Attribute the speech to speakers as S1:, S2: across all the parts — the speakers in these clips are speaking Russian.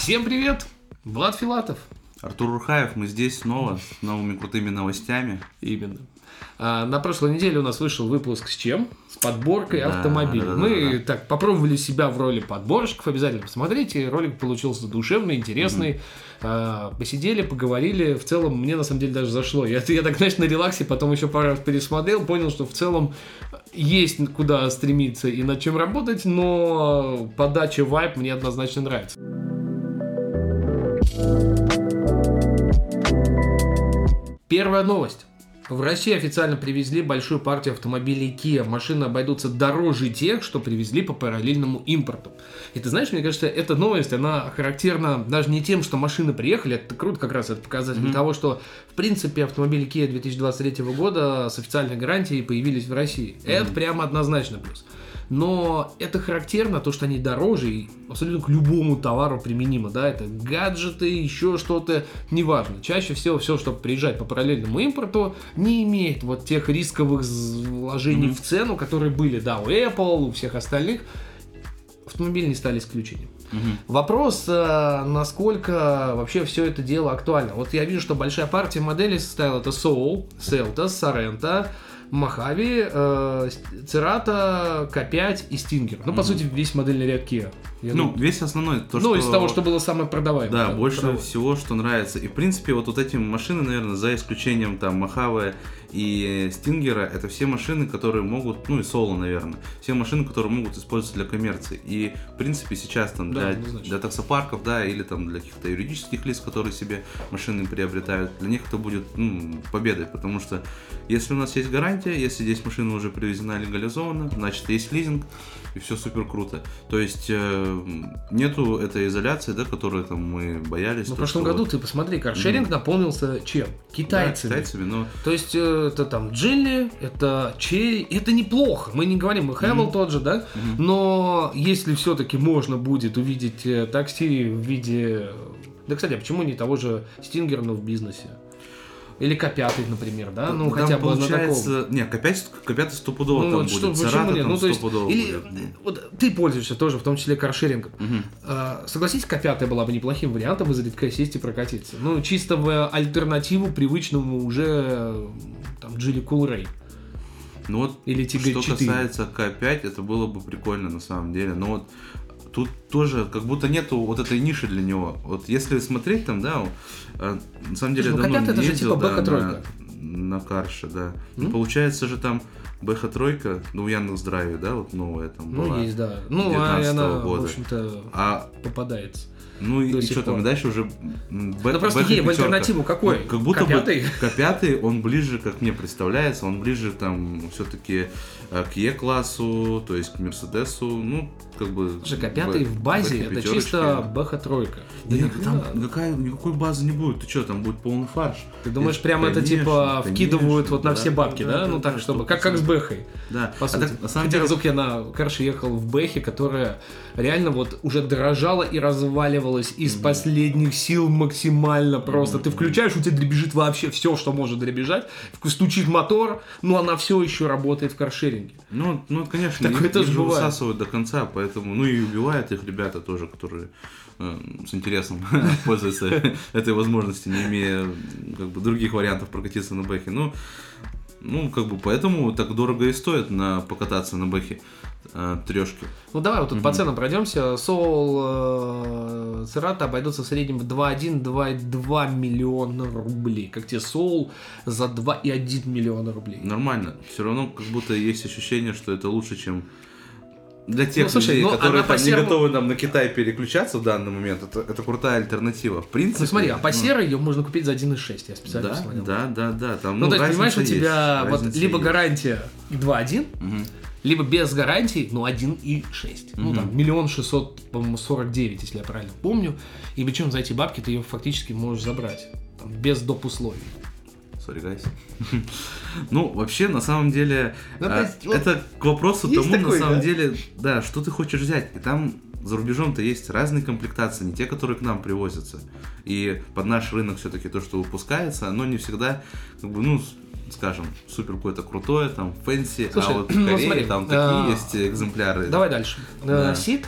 S1: Всем привет! Влад Филатов.
S2: Артур Рухаев, мы здесь снова с новыми крутыми новостями.
S1: Именно. А, на прошлой неделе у нас вышел выпуск с чем? С подборкой
S2: Да,
S1: автомобилей.
S2: да, да,
S1: Мы
S2: да.
S1: так попробовали себя в роли подборщиков. Обязательно посмотрите. Ролик получился душевный, интересный. А, посидели, поговорили. В целом, мне на самом деле даже зашло. Я, я так, знаешь, на релаксе, потом еще пару раз пересмотрел, понял, что в целом есть куда стремиться и над чем работать, но подача вайп мне однозначно нравится. Первая новость. В России официально привезли большую партию автомобилей Kia. Машины обойдутся дороже тех, что привезли по параллельному импорту. И ты знаешь, мне кажется, эта новость, она характерна даже не тем, что машины приехали, это круто как раз, это показатель того, что, в принципе, автомобили Kia 2023 года с официальной гарантией появились в России. Это прямо однозначно плюс. Но это характерно, то, что они дороже и абсолютно к любому товару применимо, да, это гаджеты, еще что-то, неважно. Чаще всего все, что приезжает по параллельному импорту, не имеет вот тех рисковых вложений в цену, которые были, да, у Apple, у всех остальных. Автомобили не стали исключением. Вопрос, э, насколько вообще все это дело актуально. Вот я вижу, что большая партия моделей состояла это Soul, Celta, Sorento, Mojave, э, Cerato, K5 и Stinger. Ну, по сути, весь модельный ряд Kia. Я
S2: Ну,
S1: думаю.
S2: весь основной, то,
S1: ну,
S2: что...
S1: из того, что было самое продаваемое.
S2: Да, больше
S1: продаваемое.
S2: всего, что нравится. И, в принципе, вот, вот эти машины, наверное, за исключением там Махавы и Стингера, это все машины, которые могут, ну и Соло, наверное, все машины, которые могут использоваться для коммерции. И, в принципе, сейчас там
S1: Да,
S2: для, для таксопарков, да, или там для каких-то юридических лиц, которые себе машины приобретают, для них это будет ну, победой, потому что если у нас есть гарантия, если здесь машина уже привезена легализована, значит, есть лизинг, и все супер круто. То есть э, нету этой изоляции, да, которую там мы боялись.
S1: Ну, в прошлом году,
S2: вот-
S1: ты посмотри, каршеринг наполнился чем?
S2: Да,
S1: Китайцами.
S2: китайцами, но
S1: То есть э, это там Джилли, это Черри, это неплохо. Мы не говорим, и Хэмилл тот же, да? Но если все-таки можно будет увидеть э, такси в виде... Да, кстати, а почему не того же Стингера, но в бизнесе? Или К5, например, да? Ну,
S2: там
S1: хотя бы на таком.
S2: получается... Не, К5, К5 стопудово
S1: Ну,
S2: там
S1: вот
S2: будет,
S1: что,
S2: Церата
S1: нет?
S2: там
S1: Ну, то есть, или,
S2: будет.
S1: вот ты пользуешься тоже, в том числе каршерингом.
S2: Мгм.
S1: А, Согласись, К5 была бы неплохим вариантом вызвать сесть и прокатиться. Ну, чисто в альтернативу привычному уже там Джили Кулрей.
S2: Ну вот,
S1: Или Тигр
S2: что
S1: 4.
S2: касается К5, это было бы прикольно на самом деле. Но вот тут тоже как будто нету вот этой ниши для него. Вот если смотреть там, да, э, на самом деле
S1: Слушай, ну,
S2: давно
S1: К5 это
S2: не
S1: же
S2: ездил,
S1: типа
S2: да, на, на Карше, да.
S1: Ну.
S2: Ну, получается же там БХ-тройка, ну, в Яндекс.Драйве, да, вот новая там
S1: Ну,
S2: была.
S1: есть, да. Ну, а
S2: 19-го
S1: она,
S2: года.
S1: в общем-то,
S2: А
S1: попадается.
S2: Ну и, что там, дальше уже м, Б-
S1: Ну, просто ей в альтернативу какой?
S2: Ну, как будто
S1: К5?
S2: бы К5 он ближе, как мне представляется, он ближе там все-таки к Е-классу, то есть к Мерседесу, ну, как бы...
S1: Слушай, К5
S2: Б-
S1: в базе это чисто БХ-тройка. Да
S2: Нет,
S1: не
S2: там никакая, никакой базы не будет. Ты что, там будет полный фарш.
S1: Ты думаешь, прямо это
S2: конечно,
S1: типа
S2: конечно,
S1: вкидывают вот на
S2: да,
S1: все бабки, да?
S2: да,
S1: Ну
S2: да,
S1: так, чтобы. Как, как с
S2: 100%.
S1: Бэхой.
S2: Да,
S1: По
S2: а
S1: сути.
S2: так, на самом
S1: Хотя
S2: деле...
S1: разок я на Карше ехал в Бэхе, которая реально вот уже дрожала и разваливалась из последних сил максимально просто. Ты включаешь, у тебя дребезжит вообще все, что может дребезжать. Стучит мотор, но она все еще работает в каршеринге.
S2: Ну, ну, конечно,
S1: Такое
S2: их,
S1: тоже
S2: их
S1: бывает.
S2: высасывают до конца, поэтому, ну и убивают их ребята тоже, которые э, с интересом пользуются этой возможностью, не имея как бы других вариантов прокатиться на бэхе. Ну, ну, как бы поэтому так дорого и стоит на покататься на бэхе трешки.
S1: Ну давай вот тут по ценам пройдемся. Soul э, Cerato обойдутся в среднем в 2,1-2,2 миллиона рублей. Как тебе Soul за 2,1 миллиона рублей.
S2: Нормально. Все равно как будто есть ощущение, что это лучше, чем для тех
S1: Ну, слушай,
S2: людей,
S1: ну,
S2: которые там не
S1: серому-
S2: готовы нам на Китай переключаться в данный момент, это, это крутая альтернатива. В принципе.
S1: Ну смотри, а по
S2: ну,
S1: серой ее можно купить за 1,6, я специально
S2: Да,
S1: посмотрел.
S2: да, да, да. Там,
S1: Ну, то есть, понимаешь, у тебя
S2: есть,
S1: вот либо
S2: есть.
S1: гарантия 2,1,
S2: Мгм.
S1: Либо без гарантии, ну, 1,6. Ну, там, миллион шестьсот, по-моему, 49, если я правильно помню. И причем за эти бабки ты ее фактически можешь забрать. Там, без доп. условий.
S2: Sorry, guys. Ну, вообще, на самом деле,
S1: Ну,
S2: а,
S1: есть, вот
S2: это к вопросу тому,
S1: такой,
S2: на самом
S1: да?
S2: деле, да, что ты хочешь взять. И там за рубежом-то есть разные комплектации, не те, которые к нам привозятся. И под наш рынок все-таки то, что выпускается, оно не всегда, как бы, ну, скажем, супер какое-то крутое, там, fancy,
S1: Слушай,
S2: а вот в
S1: ну,
S2: Корее
S1: смотри,
S2: там такие
S1: а,
S2: есть экземпляры.
S1: Давай дальше.
S2: Да.
S1: Сид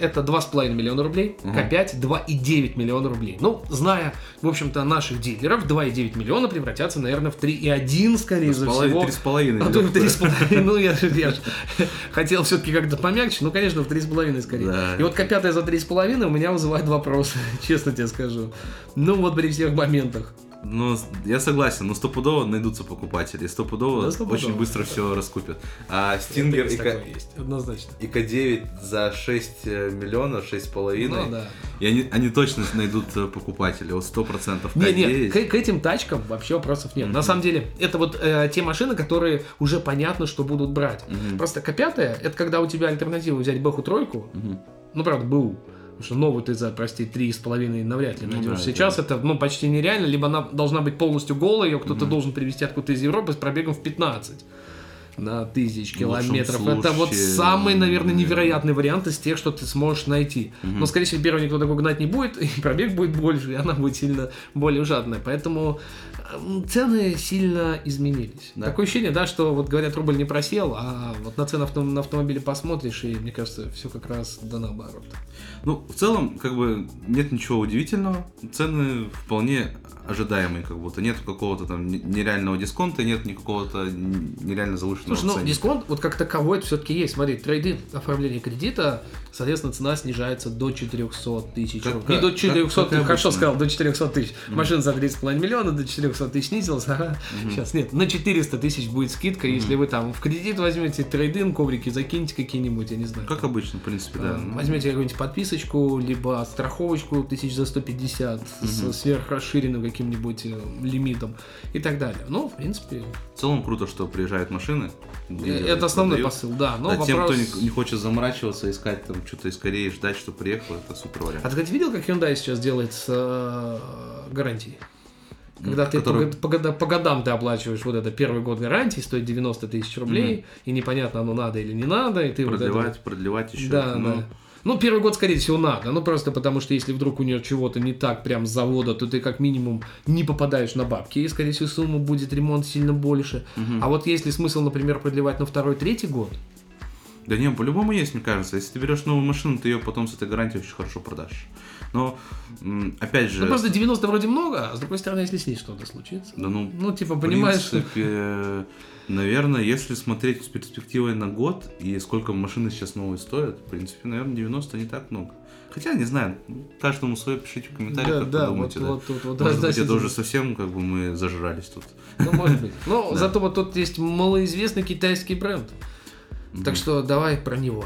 S1: это 2,5 миллиона рублей, К5 2,9 миллиона рублей. Ну, зная, в общем-то, наших дилеров, 2,9 миллиона превратятся, наверное, в 3,1, скорее за всего.
S2: 3,5.
S1: А то в 3,5, ну я же я хотел все-таки как-то помягче, ну, конечно, в 3,5 скорее.
S2: Да.
S1: И вот К5 за 3,5 у меня вызывает вопросы, честно тебе скажу. Ну, вот при всех моментах.
S2: Ну, я согласен, но стопудово найдутся покупатели, стопудово,
S1: Да, стопудово.
S2: очень быстро все раскупят. А Стингер и, К-
S1: есть, однозначно.
S2: и К9 за 6 миллионов, 6,5,
S1: Ну, да.
S2: и они, они точно найдут э, покупателей, вот 100% К9.
S1: Не, не, к, к этим тачкам вообще вопросов нет. На самом деле, это вот э, те машины, которые уже понятно, что будут брать. Просто К5 это когда у тебя альтернатива взять Бэху тройку, ну, правда, БУ. Потому что новую ты за, прости, три с половиной навряд ли
S2: Ну
S1: найдешь.
S2: да,
S1: Сейчас это, ну, почти нереально, либо она должна быть полностью голой, ее кто-то должен привезти откуда-то из Европы с пробегом в 15 на тысяч
S2: лучшем
S1: километров. Это вот
S2: случае,
S1: самый, наверное, невероятный вариант из тех, что ты сможешь найти. Но, скорее всего, первый никто такой гнать не будет, и пробег будет больше, и она будет сильно более жадная. Поэтому м, цены сильно изменились.
S2: Да.
S1: Такое ощущение, да, что вот говорят, рубль не просел, а вот на цены авто- на автомобили посмотришь, и мне кажется, все как раз да наоборот.
S2: Ну, в целом, как бы, нет ничего удивительного. Цены вполне ожидаемые, как будто. Нет какого-то там не- нереального дисконта, нет никакого-то нереально завышенного
S1: Слушай, ну
S2: ценника.
S1: дисконт вот как таковой это все-таки есть. Смотри, трейды, оформление кредита, соответственно, цена снижается до 400 тысяч.
S2: Как-
S1: рублей.
S2: Как-
S1: до 400
S2: как
S1: тысяч, хорошо сказал, до 400 тысяч. Машина за 30,5 миллиона, до 400 тысяч снизилась. Ага. Сейчас нет, на 400 тысяч будет скидка, если вы там в кредит возьмете трейдин, коврики закинете какие-нибудь, я не знаю.
S2: Как обычно, в принципе, да. Ну,
S1: Возьмете какую-нибудь подписочку, либо страховочку тысяч за 150 с сверхрасширенным каким-нибудь э, лимитом и так далее. Ну, в принципе,
S2: В целом круто, что приезжают машины.
S1: э, это основной
S2: продают.
S1: посыл, да. Но
S2: Да,
S1: вопрос...
S2: Тем, кто не, не хочет заморачиваться, искать там что-то из Кореи, ждать, что приехало, это супер вариант.
S1: А ты, кстати, видел, как Hyundai сейчас делает с э, гарантией? Когда ты
S2: Который-
S1: по, по по годам ты оплачиваешь вот это первый год гарантии, стоит 90 тысяч рублей, и непонятно, оно надо или не надо, и ты вот это вот-
S2: Продлевать, продлевать еще.
S1: Да,
S2: ну,
S1: да. Ну, первый год, скорее всего, надо. Ну, просто потому что если вдруг у нее чего-то не так прям с завода, то ты как минимум не попадаешь на бабки, и, скорее всего, сумма будет ремонт сильно больше. А вот если смысл, например, продлевать на второй, третий год,
S2: Да не, по-любому есть, мне кажется. Если ты берешь новую машину, ты ее потом с этой гарантией очень хорошо продашь. Но, опять же...
S1: ну, просто 90 вроде много, а с другой стороны, если с ней что-то случится.
S2: Да ну,
S1: Ну, типа,
S2: в
S1: понимаешь...
S2: принципе, наверное, если смотреть с перспективой на год и сколько машины сейчас новые стоят, в принципе, наверное, 90 не так много. Хотя, не знаю, ну, каждому свое пишите в комментариях,
S1: Да,
S2: как
S1: да,
S2: вы думаете.
S1: вот,
S2: да.
S1: вот тут, вот
S2: Может быть,
S1: раздайте
S2: это уже совсем, как бы, мы зажрались тут.
S1: Ну, может быть. Но
S2: Да.
S1: зато вот тут есть малоизвестный китайский бренд. Так что давай про него.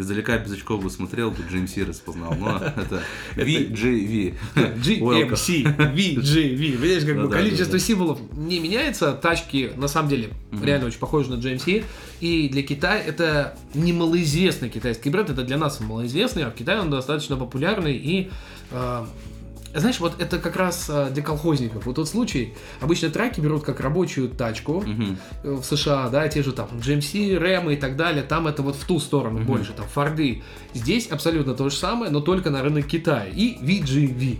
S2: Издалека без очков бы смотрел, бы GMC распознал, но это VGV.
S1: GMC, VGV. Видишь, как бы количество символов не меняется. Тачки, на самом деле, реально очень похожи на GMC. И для Китая это не малоизвестный китайский бренд, это для нас малоизвестный, а в Китае он достаточно популярный и э, знаешь, вот это как раз э, для колхозников. Вот тот случай, обычно траки берут как рабочую тачку
S2: Мгм.
S1: э, в США, да, те же там GMC, Рэм и так далее, там это вот в ту сторону больше, там Форды. Здесь абсолютно то же самое, но только на рынок Китая и VGV.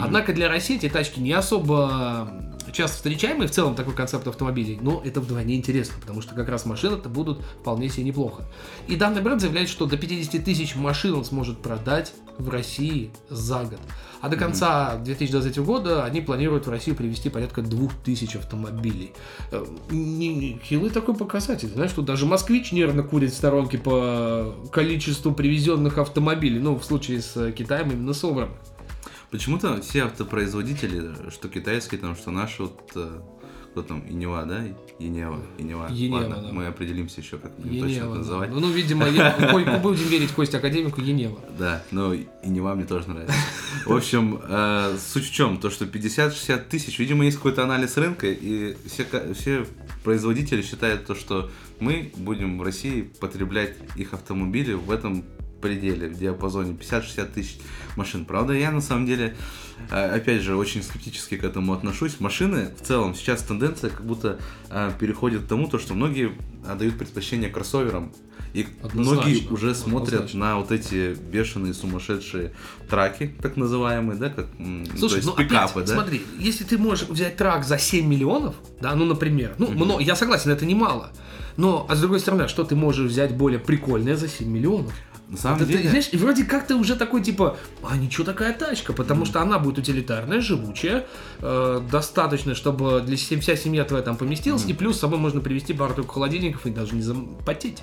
S1: Однако для России эти тачки не особо э, часто встречаемые в целом такой концепт автомобилей, но это вдвойне интересно, потому что как раз машины-то будут вполне себе неплохо. И данный бренд заявляет, что до 50 тысяч машин он сможет продать в России за год. А до конца 2023 года они планируют в Россию привезти порядка 2000 автомобилей. Э, не- Хилый такой показатель. Знаешь, что даже москвич нервно курит в сторонке по количеству привезенных автомобилей. Ну, в случае с э, Китаем именно собранных.
S2: Почему-то все автопроизводители, что китайские, там, что наши, вот, э, кто там, Инева, да? Инева, Инева.
S1: Енева,
S2: Ладно,
S1: да.
S2: мы определимся еще, как будем точно
S1: Енева,
S2: это
S1: да.
S2: называть.
S1: Ну, ну, видимо, я, будем верить Косте Академику Енева.
S2: Да, но и Нева мне тоже нравится. В общем, э, суть в чем? То, что 50-60 тысяч, видимо, есть какой-то анализ рынка, и все, все производители считают то, что мы будем в России потреблять их автомобили в этом пределе, в диапазоне 50-60 тысяч машин. Правда, я на самом деле, э, опять же, очень скептически к этому отношусь. Машины в целом сейчас тенденция как будто э, переходит к тому, то, что многие отдают предпочтение кроссоверам И
S1: Однозначно,
S2: многие уже смотрят
S1: однозначно.
S2: на вот эти бешеные сумасшедшие траки, так называемые, да, как
S1: Слушай,
S2: то есть
S1: ну
S2: пикапы,
S1: опять,
S2: да?
S1: смотри, если ты можешь взять трак за 7 миллионов, да, ну, например, ну, мно- я согласен, это немало, но, а с другой стороны, а что ты можешь взять более прикольное за 7 миллионов?
S2: На самом
S1: Это ты,
S2: деле,
S1: знаешь, и вроде как ты уже такой, типа, а ничего такая тачка, потому что она будет утилитарная, живучая, э, достаточно, чтобы для се- вся семья твоя там поместилась, и плюс с собой можно привезти пару холодильников и даже не запотеть,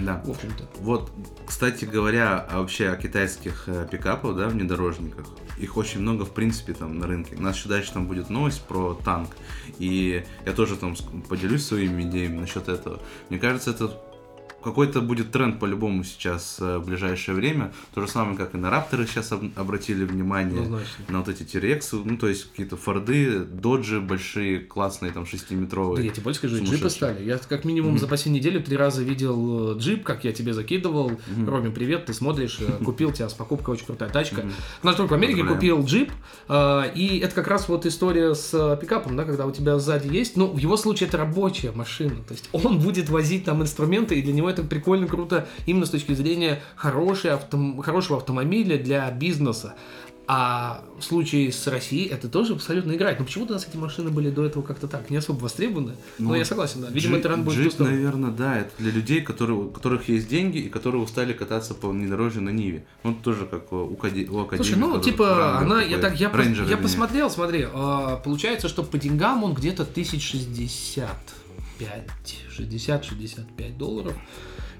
S2: да.
S1: в общем-то.
S2: Вот, кстати говоря, а вообще о китайских э, пикапах, да, внедорожниках, их очень много, в принципе, там на рынке. У нас еще дальше там будет новость про танк, и я тоже там поделюсь своими идеями насчет этого. Мне кажется, это какой-то будет тренд по-любому сейчас э, в ближайшее время. То же самое, как и на Рапторы сейчас об- обратили внимание.
S1: Однозначно.
S2: На вот эти Тирексы, ну, то есть какие-то Форды, Доджи большие, классные, там,
S1: Да
S2: шестиметровые.
S1: я тебе больше скажу, джипы стали. Я как минимум за последнюю неделю три раза видел э, джип, как я тебе закидывал. Роме, привет, ты смотришь, э, купил тебя с покупкой, очень крутая тачка. Наш друг в Америке
S2: Поздравляем.
S1: купил джип, и это как раз вот история с пикапом, да, когда у тебя сзади есть, ну, в его случае это рабочая машина, то есть он будет возить там инструменты, и для него это прикольно, круто, именно с точки зрения хорошей автом- хорошего автомобиля для бизнеса. А в случае с Россией это тоже абсолютно играет. Но почему-то у нас эти машины были до этого как-то так, не особо востребованы. Но
S2: Ну,
S1: я согласен, да. Видимо,
S2: Джип-
S1: это ран будет
S2: Джип, наверное, да, это для людей, которые, у которых есть деньги и которые устали кататься по внедорожью на Ниве. Ну, тоже как у, Акаде- у Академии.
S1: Слушай, ну, типа, она, я
S2: такой,
S1: так, я, пос- я посмотрел, смотри, а, получается, что по деньгам он где-то 1065, 60-65 долларов.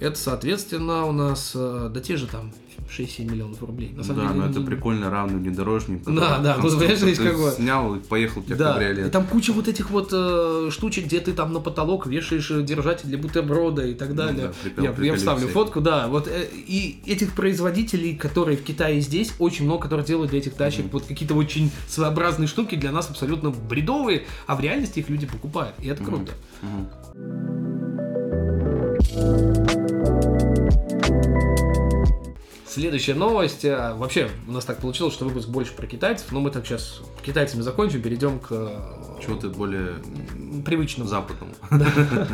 S1: Это, соответственно, у нас, э, да те же там 6-7 миллионов рублей. На самом
S2: Да,
S1: деле,
S2: но это
S1: не-
S2: прикольно равный внедорожник.
S1: Да, да,
S2: конструктор
S1: понимаешь, есть
S2: ты
S1: как бы-
S2: Снял и поехал у тебя
S1: Да,
S2: кабриолет.
S1: и там куча вот этих вот э, штучек, где ты там на потолок вешаешь э, держатель для бутерброда и так далее.
S2: Ну да, прикол,
S1: я, я вставлю
S2: всякий.
S1: фотку, да. Вот э, и этих производителей, которые в Китае здесь, очень много, которые делают для этих тачек вот какие-то очень своеобразные штуки для нас абсолютно бредовые, а в реальности их люди покупают, и это круто.
S2: Мгм.
S1: Следующая новость. э, Вообще, у нас так получилось, что выпуск больше про китайцев, но мы так сейчас китайцами закончим, перейдем к э,
S2: Чего-то более
S1: привычному.
S2: западному.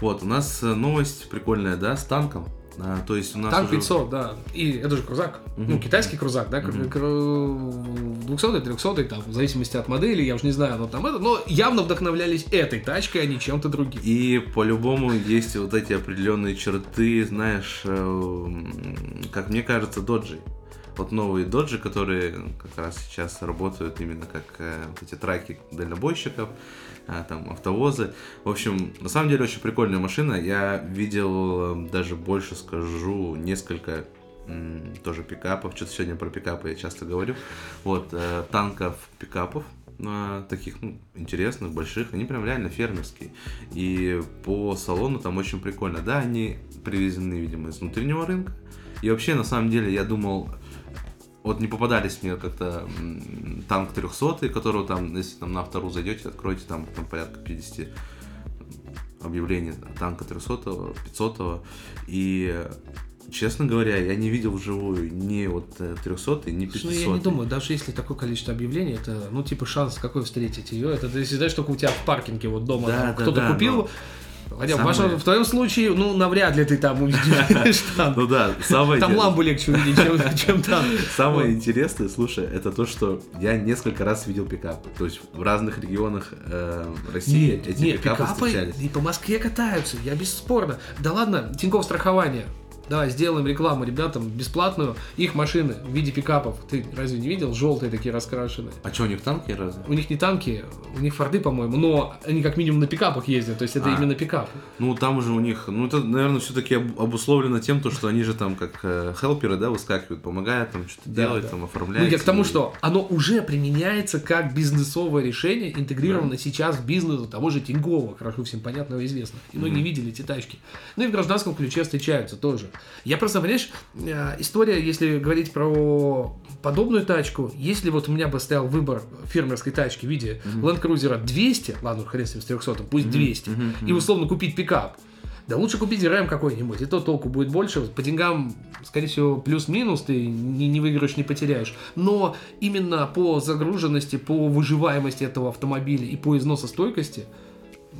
S2: Вот, у нас э, новость прикольная, да, с танком. А, То есть у нас
S1: Танк
S2: уже-
S1: 500, да. И это же крузак. Ну, китайский крузак, да. 200 300 там, в зависимости от модели, я уже не знаю, но там это. Но явно вдохновлялись этой тачкой, а не чем-то другим.
S2: И по-любому есть вот эти определенные черты, знаешь, э, как мне кажется, доджи. Вот новые доджи, которые как раз сейчас работают именно как э, вот эти траки дальнобойщиков, а, там автовозы. В общем, на самом деле очень прикольная машина. Я видел э, даже больше скажу несколько тоже пикапов. Что-то сегодня про пикапы я часто говорю. Вот э, танков пикапов а, таких ну, интересных, больших, они прям реально фермерские. И по салону там очень прикольно. Да, они привезены, видимо, из внутреннего рынка. И вообще, на самом деле, я думал, вот не попадались мне как-то танк 300, которого там, если там на автору зайдете, откроете, там, там порядка 50 объявлений танка 300, 500. И, честно говоря, я не видел вживую ни вот э, 300, ни 500.
S1: Ну, я не думаю, даже если такое количество объявлений, это, ну, типа, шанс какой встретить ее. Это ты знаешь, только у тебя в паркинге вот дома
S2: Да, да,
S1: кто-то
S2: да,
S1: купил.
S2: но
S1: Хотя в,
S2: самое-
S1: вашем, в твоем случае, ну, навряд ли ты там увидишь танк.
S2: Ну да, самое
S1: Там ламбу легче увидеть, чем, чем танк.
S2: Самое
S1: Вот.
S2: интересное, слушай, это то, что я несколько раз видел пикапы. То есть в разных регионах э, России
S1: Нет,
S2: эти
S1: нет,
S2: пикапы,
S1: пикапы
S2: встречались.
S1: и по Москве катаются, я бесспорно. Да ладно, Тинькофф страхование. Давай сделаем рекламу ребятам бесплатную. Их машины в виде пикапов. Ты разве не видел? Желтые такие раскрашенные.
S2: А что, у них танки разве?
S1: У них не танки, у них форды, по-моему, но они как минимум на пикапах ездят, то есть это
S2: А.
S1: именно пикап.
S2: Ну, там уже у них, ну, это, наверное, все-таки обусловлено тем, то, что они же там как э, хелперы, да, выскакивают, помогают там что-то
S1: Да,
S2: делать,
S1: да.
S2: там
S1: Ну,
S2: оформлять.
S1: я к тому,
S2: и-
S1: что оно уже применяется как бизнесовое решение, интегрировано сейчас в бизнес того же Тинькова, хорошо всем понятно и известно. И многие видели эти тачки. Ну и в гражданском ключе встречаются тоже. Я просто, понимаешь, э, история, если говорить про подобную тачку, если вот у меня бы стоял выбор фермерской тачки в виде Land Cruiser 200, ладно, хрен с ним, с 300, пусть 200, и условно купить пикап, да лучше купить рэм какой-нибудь, и то толку будет больше. По деньгам, скорее всего, плюс-минус, ты не, не выиграешь, не потеряешь. Но именно по загруженности, по выживаемости этого автомобиля и по износостойкости,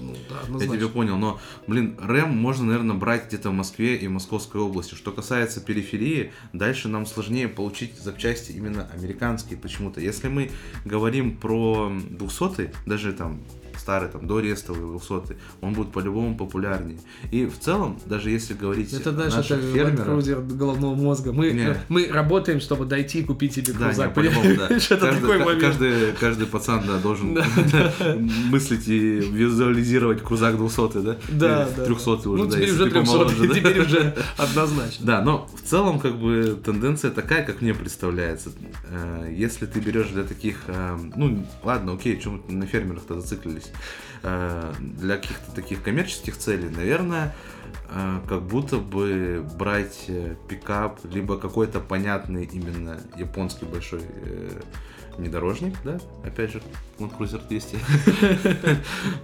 S1: Ну, да,
S2: Я
S1: однозначно.
S2: тебя понял, но, блин, рэм можно, наверное, брать где-то в Москве и Московской области. Что касается периферии, дальше нам сложнее получить запчасти именно американские почему-то. Если мы говорим про 200 даже там старый, там, до рестовый 200 он будет по-любому популярнее. И в целом, даже если говорить
S1: Это, знаешь,
S2: наших
S1: это
S2: фермерах...
S1: крузер головного мозга. Мы,
S2: Не.
S1: мы работаем, чтобы дойти и купить себе
S2: Да, не,
S1: крузак.
S2: да.
S1: Это
S2: Каждый,
S1: такой момент.
S2: каждый, каждый пацан да, должен мыслить и визуализировать крузак 200 да?
S1: Да, да.
S2: 300 уже,
S1: Ну,
S2: да,
S1: теперь уже
S2: ты
S1: 300,
S2: помоложе, да.
S1: теперь уже однозначно.
S2: Да, но в целом, как бы, тенденция такая, как мне представляется. Э, Если ты берешь для таких, э, ну, ладно, окей, чем на фермерах-то зациклились, для каких-то таких коммерческих целей, наверное, э, как будто бы брать э, пикап, либо какой-то понятный именно японский большой э, внедорожник, да, опять же, Land Cruiser 200.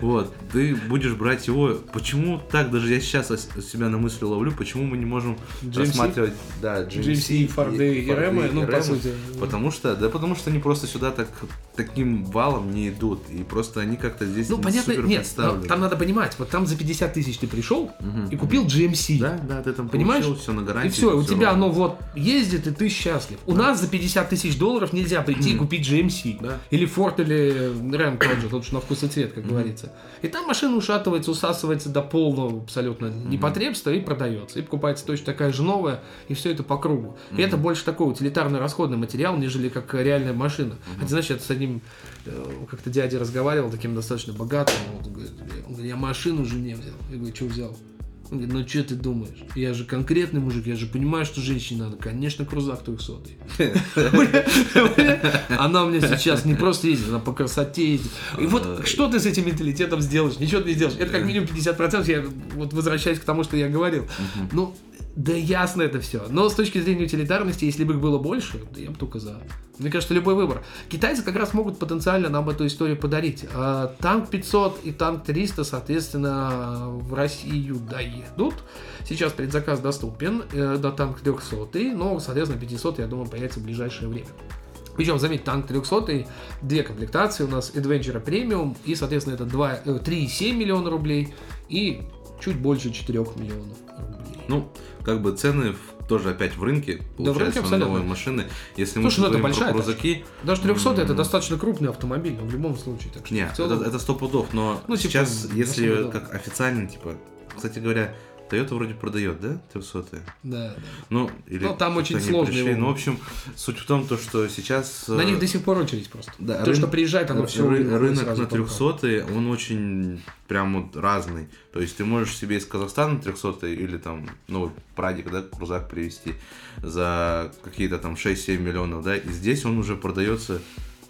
S2: Вот, ты будешь брать его. Почему так, даже я сейчас себя на мысли ловлю, почему мы не можем рассматривать, да,
S1: GMC, Форды и Рэмы, ну, по сути.
S2: Потому что, да, потому что они просто сюда так таким валом не идут, и просто они как-то здесь
S1: Ну, понятно, нет, там надо понимать, вот там за 50 тысяч ты пришел и купил GMC.
S2: Да, да, ты там
S1: Понимаешь?
S2: все на гарантии.
S1: И все, у тебя оно вот ездит, и ты счастлив. У нас за 50 тысяч долларов нельзя прийти и купить GMC.
S2: Да.
S1: Или Ford, или Ram тот же, тот, что на вкус и цвет, как говорится. И там машина ушатывается, усасывается до полного абсолютно непотребства и продается. И покупается точно такая же новая, и все это по кругу. И это больше такой утилитарно-расходный материал, нежели как реальная машина. Хотя, знаешь, я с одним э, как-то дядя разговаривал, таким достаточно богатым. Он говорит, я машину жене взял. Я говорю, что взял? Он говорит, ну что ты думаешь? Я же конкретный мужик, я же понимаю, что женщине надо. Конечно, крузак 300. Она у меня сейчас не просто ездит, она по красоте ездит. И вот что ты с этим менталитетом сделаешь? Ничего ты не сделаешь. Это как минимум 50%, я вот возвращаюсь к тому, что я говорил. Ну, да ясно это все. Но с точки зрения утилитарности, если бы их было больше, да я бы только за. Мне кажется, любой выбор. Китайцы как раз могут потенциально нам эту историю подарить. А танк 500 и танк 300, соответственно, в Россию доедут. Сейчас предзаказ доступен э, до танк 300, но, соответственно, 500, я думаю, появится в ближайшее время. Причем, заметь, танк 300, две комплектации у нас Adventure Premium, и, соответственно, это 2, э, 3,7 миллиона рублей и чуть больше 4 миллионов.
S2: Ну, как бы цены в- тоже опять в рынке,
S1: Да, в рынке
S2: получается, на
S1: абсолютно.
S2: новые машины. Если
S1: Слушай,
S2: мы
S1: ну это большая
S2: про крузаки,
S1: Даже 300 это
S2: М.
S1: достаточно крупный автомобиль, ну, в любом случае. Так что
S2: не,
S1: в целом-
S2: это, это сто пудов, но
S1: Ну, типа,
S2: сейчас, если как официально, типа, кстати говоря, Toyota вроде продает, да, 300
S1: Да, да.
S2: Ну, или
S1: Ну, там очень сложно
S2: пришли.
S1: его-
S2: Ну, в общем, суть в том, то, что сейчас...
S1: На
S2: э,
S1: них до сих пор очередь просто.
S2: Да,
S1: То,
S2: рын-
S1: что приезжает, оно все
S2: ры- рынок на 300 он очень прям вот разный. То есть ты можешь себе из Казахстана 300 или там новый прадик, да, крузак привезти за какие-то там 6-7 миллионов, да, и здесь он уже продается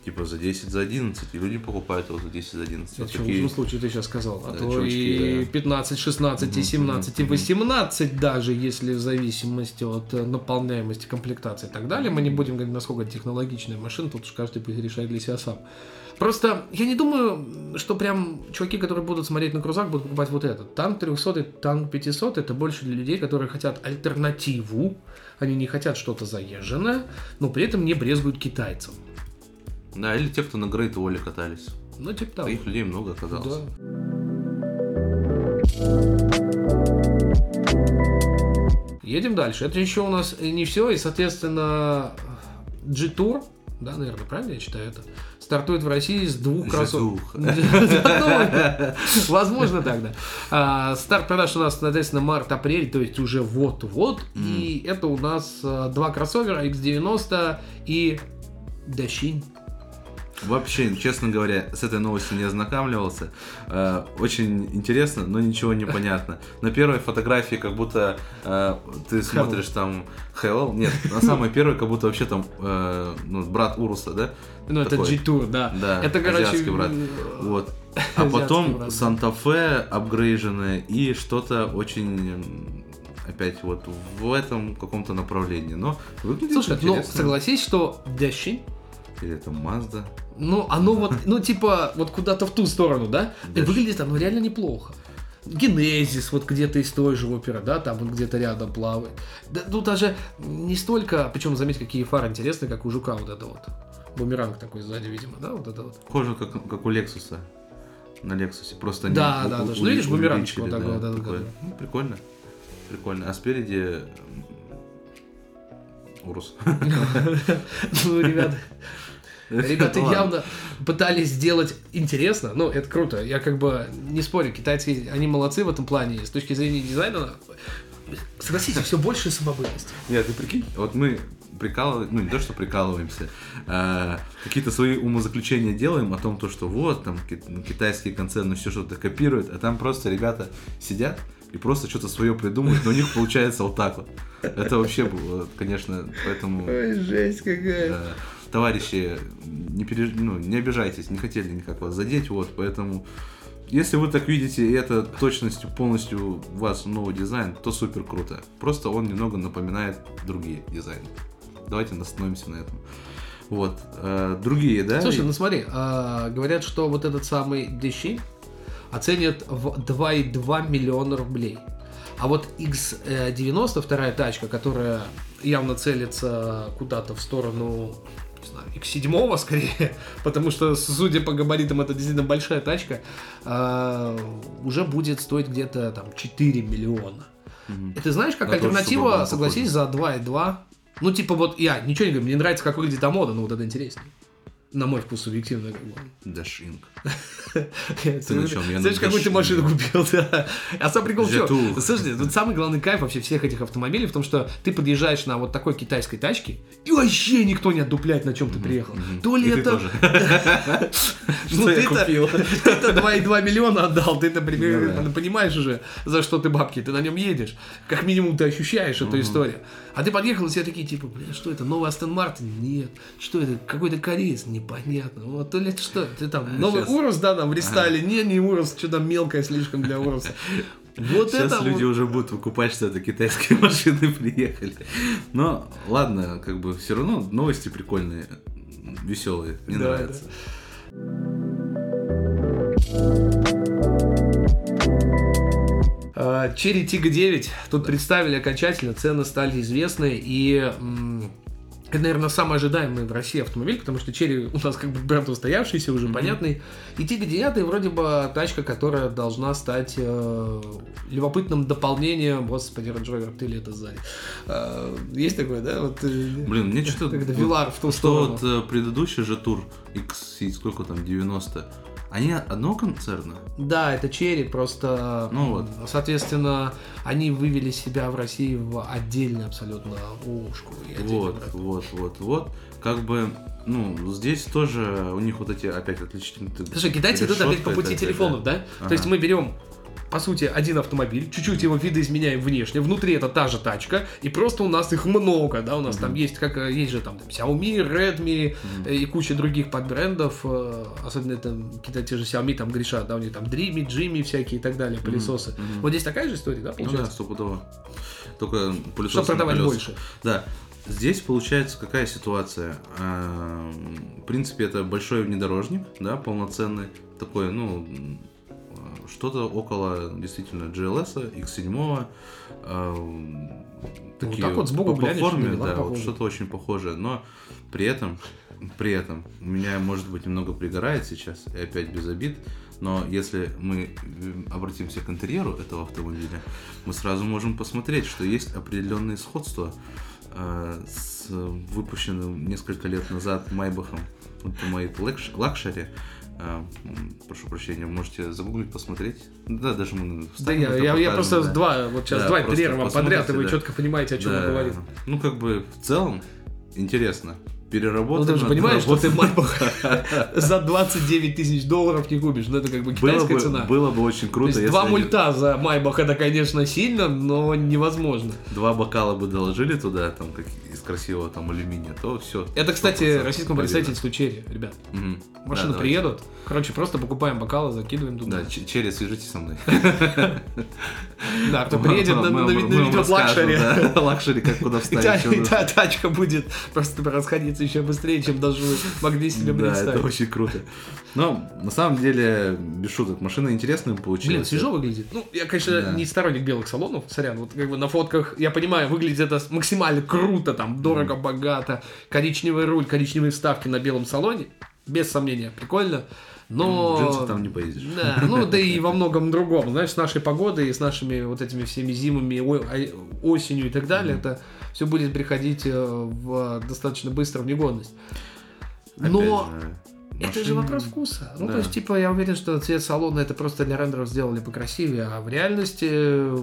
S2: типа за 10, за 11, и люди покупают его за 10, за 11.
S1: Это
S2: Вот
S1: в
S2: такие-
S1: лучшем случае ты сейчас сказал. А
S2: Да,
S1: то
S2: чувачки,
S1: и
S2: да.
S1: 15, 16, и
S2: Мгм,
S1: 17, и
S2: мгм,
S1: 18 даже, если в зависимости от э, наполняемости комплектации и так далее. Мы не будем говорить, насколько технологичная машина, тут уж каждый решает для себя сам. Просто я не думаю, что прям чуваки, которые будут смотреть на крузак, будут покупать вот этот. Танк 300 и танк 500 это больше для людей, которые хотят альтернативу. Они не хотят что-то заезженное, но при этом не брезгуют китайцам.
S2: Да, или те, кто на Грейт Уолле катались.
S1: Ну, типа того.
S2: Таких людей много оказалось.
S1: Да. Едем дальше. Это еще у нас не все, и, соответственно, G-Tour, да, наверное, правильно я читаю это, стартует в России с двух кроссовок.
S2: G2.
S1: Возможно тогда. А, Старт продаж у нас, соответственно, март-апрель, то есть уже вот-вот. И это у нас а, два кроссовера X90 и Дащинь.
S2: Вообще, честно говоря, с этой новостью не ознакомливался. Э, Очень интересно, но ничего не понятно. На первой фотографии как будто э, ты смотришь там Hello. Нет, на самой первой как будто вообще там э, ну, брат Уруса, да?
S1: Ну, это. G-Tour, да.
S2: Да,
S1: это, короче,
S2: брат. Вот. А потом. Санта-Фе апгрейженное и что-то очень опять вот в этом каком-то направлении. Но выглядит
S1: Слушай, ну
S2: интересно.
S1: согласись, что Дащинь
S2: Или это Mazda.
S1: Ну, оно вот, ну, типа, вот куда-то в ту сторону, да? И выглядит оно реально неплохо. Генезис, вот где-то из той же оперы, да, там он где-то рядом плавает. Да, ну, даже не столько, причем, заметь, какие фары интересные, как у Жука вот это вот. Бумеранг такой сзади, видимо, да, вот это вот.
S2: Похоже, как, как у Лексуса. на Lexus. Просто
S1: Да,
S2: у-
S1: да,
S2: у-
S1: да.
S2: у-
S1: Ну, видишь, бумеранчик вот такой, да, да,
S2: такой.
S1: да.
S2: Ну, прикольно. Прикольно. А спереди Урус.
S1: Ну, ребята, ребята явно пытались сделать интересно. Ну, это круто. Я как бы не спорю, китайцы, они молодцы в этом плане. С точки зрения дизайна, согласитесь, все больше самобытности.
S2: Нет, ты прикинь, вот мы прикалываем, ну не то, что прикалываемся, а какие-то свои умозаключения делаем о том, то, что вот, там, ну, китайские концерны все что-то копируют, а там просто ребята сидят и просто что-то свое придумывают, но у них получается вот так вот. Это вообще было, конечно, поэтому...
S1: Ой, жесть какая.
S2: Да. Товарищи, не, переж- ну, не обижайтесь, не хотели никак вас задеть, вот, поэтому если вы так видите, и это точностью полностью у вас новый дизайн, то супер круто. Просто он немного напоминает другие дизайны. Давайте остановимся на этом. Вот. э, другие, да?
S1: Слушай, ну смотри, а, говорят, что вот этот самый DC оценят в 2,2 миллиона рублей. А вот X90, вторая тачка, которая явно целится куда-то в сторону знаю, X7 скорее, потому что, судя по габаритам, это действительно большая тачка, а, уже будет стоить где-то там 4 миллиона.
S2: Мгм.
S1: И ты знаешь, как
S2: чтобы
S1: альтернатива,
S2: было
S1: согласись, за 2,2. Ну, типа вот я ничего не говорю, мне нравится, как выглядит Амода, но вот это интереснее. На мой вкус субъективно, как бы. Ты
S2: на
S1: Знаешь, какую ты машину купил, да. А сам прикол в чём?
S2: Жету.
S1: Слушай, тут самый главный кайф вообще всех этих автомобилей в том, что ты подъезжаешь на вот такой китайской тачке, и вообще никто не отдупляет, на чем ты приехал. То ли
S2: ты
S1: это... Ну, ты-то-
S2: купил?
S1: Ты-то 2,2 миллиона отдал, ты-то
S2: Ну
S1: примерно
S2: да.
S1: понимаешь уже, за что ты бабки, ты на нем едешь. Как минимум ты ощущаешь эту историю. А ты подъехал, и все такие, типа, блин, что это, новый Астон Мартин? Нет. Что это, какой-то кореец? Непонятно. Вот, то ли это что? Ты там, новый
S2: щас.
S1: Урус, да, там, в рестайле? Не, не Урус, что там мелкое слишком для Уруса. Вот
S2: Сейчас
S1: это
S2: люди
S1: вот.
S2: уже будут выкупать, что это китайские машины приехали. Но ладно, как бы все равно новости прикольные, веселые, мне
S1: Да,
S2: нравится.
S1: А, Cherry Tiggo 9 тут представили окончательно, цены стали известны, и это, наверное, самый ожидаемый в России автомобиль, потому что Cherry у нас как бы бренд устоявшийся, уже понятный. И Tiggo 9 вроде бы тачка, которая должна стать э, любопытным дополнением, господи, Rover, ты ли это сзади? А, есть такое, да? Вот, э,
S2: Блин, мне что-то...
S1: Когда Вилар в ту
S2: Что
S1: сторону.
S2: вот э, предыдущий же тур X, сколько там, 90, они одного концерна?
S1: Да, это Черри, просто,
S2: Ну вот.
S1: соответственно, они вывели себя в России в отдельную абсолютно ушку.
S2: Вот,
S1: бренд.
S2: вот, вот, вот. Как бы, ну, здесь тоже у них вот эти опять отличительные...
S1: Слушай, китайцы идут опять по пути
S2: эта,
S1: телефонов, да?
S2: Ага.
S1: То есть мы берем, по сути, один автомобиль, чуть-чуть его видоизменяем внешне, внутри это та же тачка, и просто у нас их много, да, у нас там есть, как э, есть же там, там Xiaomi, Redmi э, и куча других подбрендов, э, особенно там какие-то те же Xiaomi там грешат, да, у них там Dreamy, Jimmy всякие и так далее, пылесосы.
S2: мгм.
S1: Вот здесь такая же история, да,
S2: Ну да,
S1: получается?
S2: стопудово. Только пылесос
S1: Чтобы продавать
S2: на
S1: больше.
S2: Да. Здесь получается какая ситуация? А, В принципе, это большой внедорожник, да, полноценный, такой, ну, что-то около действительно GLS, X7, а, такие
S1: так вот сбоку
S2: по,
S1: глянешь,
S2: форме, да, вот что-то очень похожее, но при этом, при этом, у меня, может быть, немного пригорает сейчас, и опять без обид, но если мы э, обратимся к интерьеру этого автомобиля, мы сразу можем посмотреть, что есть определенные сходства э, с выпущенным несколько лет назад Майбахом Ultimate Lux- Luxury. М, прошу прощения, можете загуглить, посмотреть. Да, даже мы
S1: Да, я, я, я просто
S2: да.
S1: два, вот сейчас
S2: Да,
S1: два вам подряд, и вы
S2: да.
S1: четко понимаете, о чем
S2: Да.
S1: говорю.
S2: Ну, как бы в целом интересно.
S1: Ну,
S2: Переработано.
S1: ты же понимаешь, что ты. Майбах за 29 тысяч долларов не купишь. Ну, это как бы
S2: было
S1: китайская
S2: бы,
S1: цена.
S2: было бы очень
S1: То
S2: круто,
S1: есть два
S2: они-
S1: мульта за Майбах это, конечно, сильно, но невозможно.
S2: два бокала бы доложили туда, там, как из красивого там алюминия, то все.
S1: Это, кстати, российскому представительству Chery, ребят. Машины приедут, короче, просто покупаем бокалы, закидываем туда.
S2: Да, Chery, свяжитесь со мной.
S1: Да, кто приедет, наведет luxury.
S2: да, Luxury, как куда
S1: И
S2: вставить.
S1: тачка будет просто расходиться еще быстрее, чем даже вы могли себе
S2: Да, это
S1: представить.
S2: очень круто. Но, на самом деле, без шуток, машина интересная получилась.
S1: Блин, свежо выглядит. Ну, я, конечно,
S2: Да.
S1: не сторонник белых салонов, сорян. Вот как бы на фотках, я понимаю, выглядит это максимально круто, там, дорого, богато. Коричневый руль, коричневые вставки на белом салоне. Без сомнения, прикольно. Но...
S2: В джинсах там не поездишь.
S1: Да, ну да и во многом другом. Знаешь, с нашей погодой и с нашими вот этими всеми зимами, о- а- осенью и так далее, это все будет приходить э, в достаточно быстро в негодность. Но
S2: же,
S1: это же
S2: машины-
S1: вопрос вкуса. Ну,
S2: Да.
S1: то есть, типа, я уверен, что цвет салона это просто для рендеров сделали покрасивее, а в реальности э,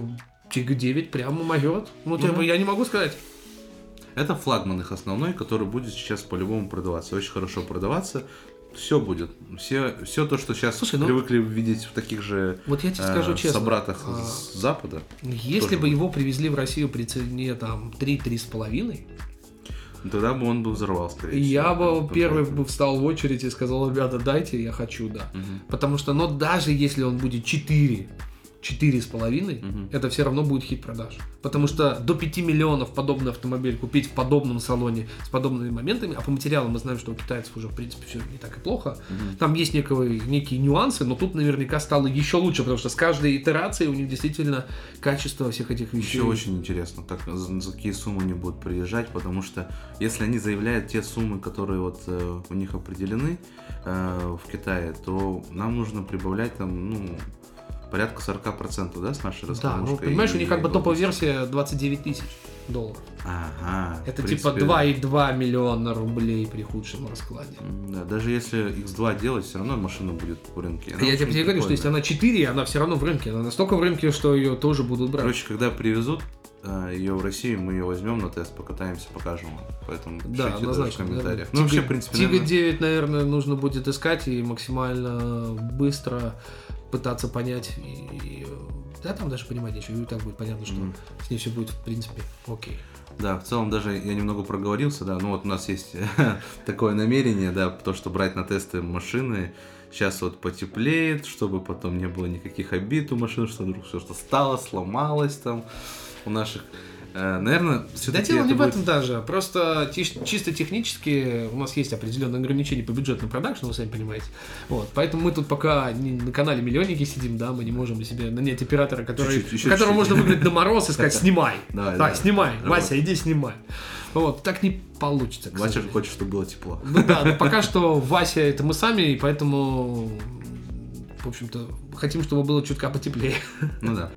S1: Тига 9 прямо могет. Ну, типа,
S2: Мгм.
S1: я не могу сказать.
S2: Это флагман их основной, который будет сейчас по-любому продаваться. Очень хорошо продаваться. Все будет. Все, все то, что сейчас
S1: Слушай, ну-
S2: привыкли видеть в таких же
S1: Вот я тебе
S2: э,
S1: скажу честно.
S2: собратах
S1: а,
S2: с Запада,
S1: Если бы
S2: будет.
S1: его привезли в Россию при цене там 3-3,5,
S2: тогда бы он бы взорвал, скорее
S1: я бы первый бы встал в очередь и сказал, ребята, дайте, я хочу, да.
S2: Мгм.
S1: Потому что, но даже если он будет 4, 4,5,
S2: Мгм.
S1: это все равно будет хит продаж. Потому что до 5 миллионов подобный автомобиль купить в подобном салоне с подобными моментами, а по материалам мы знаем, что у китайцев уже, в принципе, все не так и плохо.
S2: Мгм.
S1: Там есть некие, некие нюансы, но тут наверняка стало еще лучше, потому что с каждой итерацией у них действительно качество всех этих вещей.
S2: Еще очень интересно, как, за, за какие суммы они будут приезжать, потому что если они заявляют те суммы, которые вот э, у них определены э, в Китае, то нам нужно прибавлять там, ну, порядка 40%, да, с нашей
S1: Да,
S2: раскладушкой.
S1: ну понимаешь, у них как бы
S2: И-
S1: топовая версия 29 тысяч долларов.
S2: Ага.
S1: Это
S2: в
S1: типа
S2: принципе,
S1: 2,2 миллиона рублей при худшем раскладе.
S2: Да, даже если X2 делать, все равно машина будет в рынке. Она
S1: я тебе говорю, что если
S2: прикольная.
S1: она 4, она все равно в рынке. Она настолько в рынке, что ее тоже будут брать.
S2: Короче, когда привезут ее в Россию, мы ее возьмем на тест, покатаемся, покажем. Поэтому
S1: да,
S2: даже в
S1: однозначно.
S2: комментариях.
S1: наверное.
S2: Ну, вообще,
S1: Тига-
S2: в принципе,
S1: Тига
S2: наверное,
S1: 9, наверное, нужно будет искать и максимально быстро пытаться понять. И, да, там даже понимать нечего. И так будет понятно, что
S2: Мгм.
S1: с ней все будет, в принципе, окей.
S2: Да, в целом даже я немного проговорился, да, ну вот у нас есть такое намерение, да, то, что брать на тесты машины, сейчас вот потеплеет, чтобы потом не было никаких обид у машин, что вдруг что-то стало, сломалось там у наших. Э, Наверное,
S1: Да
S2: все-таки
S1: дело не в этом даже. Просто чисто технически у нас есть определенные ограничения по бюджетным продакшн, вы сами понимаете. Вот. Поэтому мы тут пока не на канале Миллионники сидим, да, мы не можем себе нанять оператора, который,
S2: Чуть-чуть, еще
S1: которому
S2: чуть-чуть.
S1: можно выиграть на мороз и сказать «снимай». Так,
S2: давай.
S1: снимай. Вася, иди снимай. Вот. Так не получится,
S2: Вася
S1: сожалению.
S2: хочет, чтобы было тепло.
S1: Ну да, но пока что Вася это мы сами, и поэтому, в общем-то, хотим, чтобы было чутка потеплее.
S2: Ну да.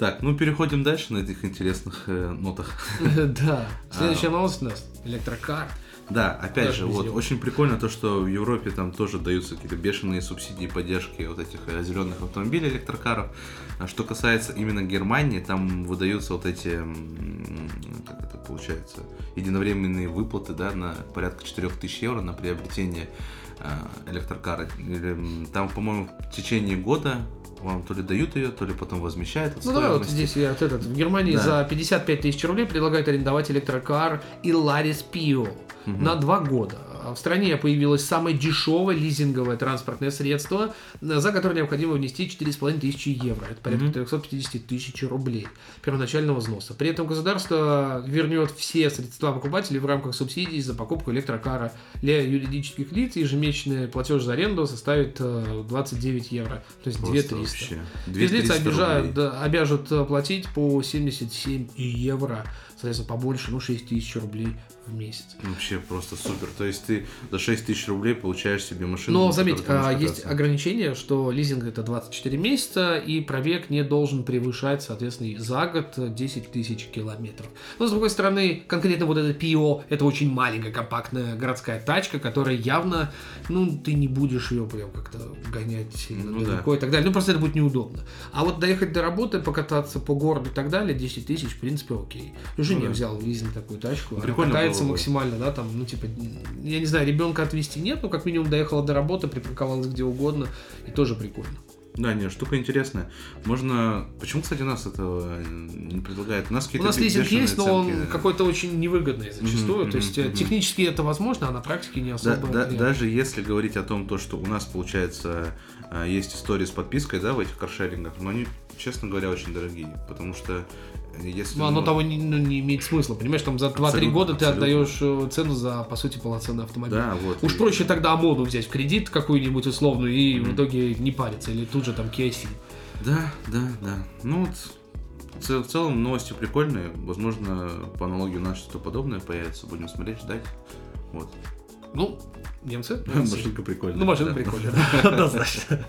S2: Так, ну переходим дальше на этих интересных э, нотах.
S1: Да. Следующая
S2: А.
S1: новость у нас. Электрокар.
S2: Да, опять же, вот очень прикольно то, что в Европе там тоже даются какие-то бешеные субсидии поддержки вот этих э, зеленых автомобилей, электрокаров. А что касается именно Германии, там выдаются вот эти, как это получается, единовременные выплаты, да, на порядка 4000 евро на приобретение э, электрокара. Там, по-моему, в течение года вам то ли дают ее, то ли потом возмещают от
S1: Ну давай вот здесь я вот этот. В Германии
S2: Да.
S1: за 55 тысяч рублей предлагают арендовать электрокар Ilaris Pio
S2: Мгм.
S1: на два года. В стране появилось самое дешевое лизинговое транспортное средство, за которое необходимо внести 4,5 тысячи евро. Это порядка
S2: Мгм.
S1: 350 тысяч рублей первоначального взноса. При этом государство вернет все средства покупателей в рамках субсидий за покупку электрокара. Для юридических лиц ежемесячный платеж за аренду составит э, 29 евро, то есть
S2: Просто
S1: 2300.
S2: вообще.
S1: Физлица
S2: 2300
S1: обижают, обяжут э, платить по 77 евро, соответственно, побольше, ну, 6 тысяч рублей в месяц.
S2: Вообще просто супер. То есть ты за 6 тысяч рублей получаешь себе машину.
S1: Но заметь, а, есть ограничение, что лизинг это 24 месяца, и пробег не должен превышать, соответственно, за год 10 тысяч километров. Но, с другой стороны, конкретно вот это Пио, это очень маленькая, компактная городская тачка, которая явно, ну, ты не будешь ее прям как-то гонять сильно
S2: Ну да.
S1: далеко и так далее. Ну, просто это будет неудобно. А вот доехать до работы, покататься по городу и так далее, 10 тысяч, в принципе, окей. Жене
S2: Ну да.
S1: взял в лизинг такую тачку, она
S2: Прикольно
S1: катается
S2: бы.
S1: максимально, да, там, ну, типа, я не знаю, ребенка отвезти нет, но как минимум доехала до работы, припарковалась где угодно, и тоже прикольно.
S2: Да, не, штука интересная. Можно... Почему, кстати, нас этого не предлагают? У нас
S1: У
S2: какие-то
S1: нас
S2: бе-
S1: лизинг есть, но он
S2: ценки.
S1: какой-то очень невыгодный зачастую.
S2: Мгм,
S1: То есть э,
S2: мгм.
S1: технически это возможно, а на практике не
S2: Да-
S1: особо.
S2: да-
S1: реально.
S2: даже если говорить о том, то, что у нас, получается, а, есть истории с подпиской, да, в этих каршерингах, но они, честно говоря, очень дорогие, потому что э, если...
S1: Ну, оно того не, ну, не имеет смысла. Понимаешь, там за 2-3
S2: Абсолютно,
S1: года ты
S2: абсолютно.
S1: отдаешь э, цену за, по сути, полноценный автомобиль.
S2: Да, вот.
S1: Уж
S2: и-
S1: проще тогда Амоду взять в кредит какую-нибудь условную и в
S2: Мгм.
S1: итоге не париться. Или тут же там Kia Ceed.
S2: Да, да, да. Ну вот, в целом новости прикольные. Возможно, по аналогии у нас что-то подобное появится. Будем смотреть, ждать. Вот.
S1: Ну, немцы.
S2: Машинка прикольная.
S1: Ну, машинка прикольная, однозначно.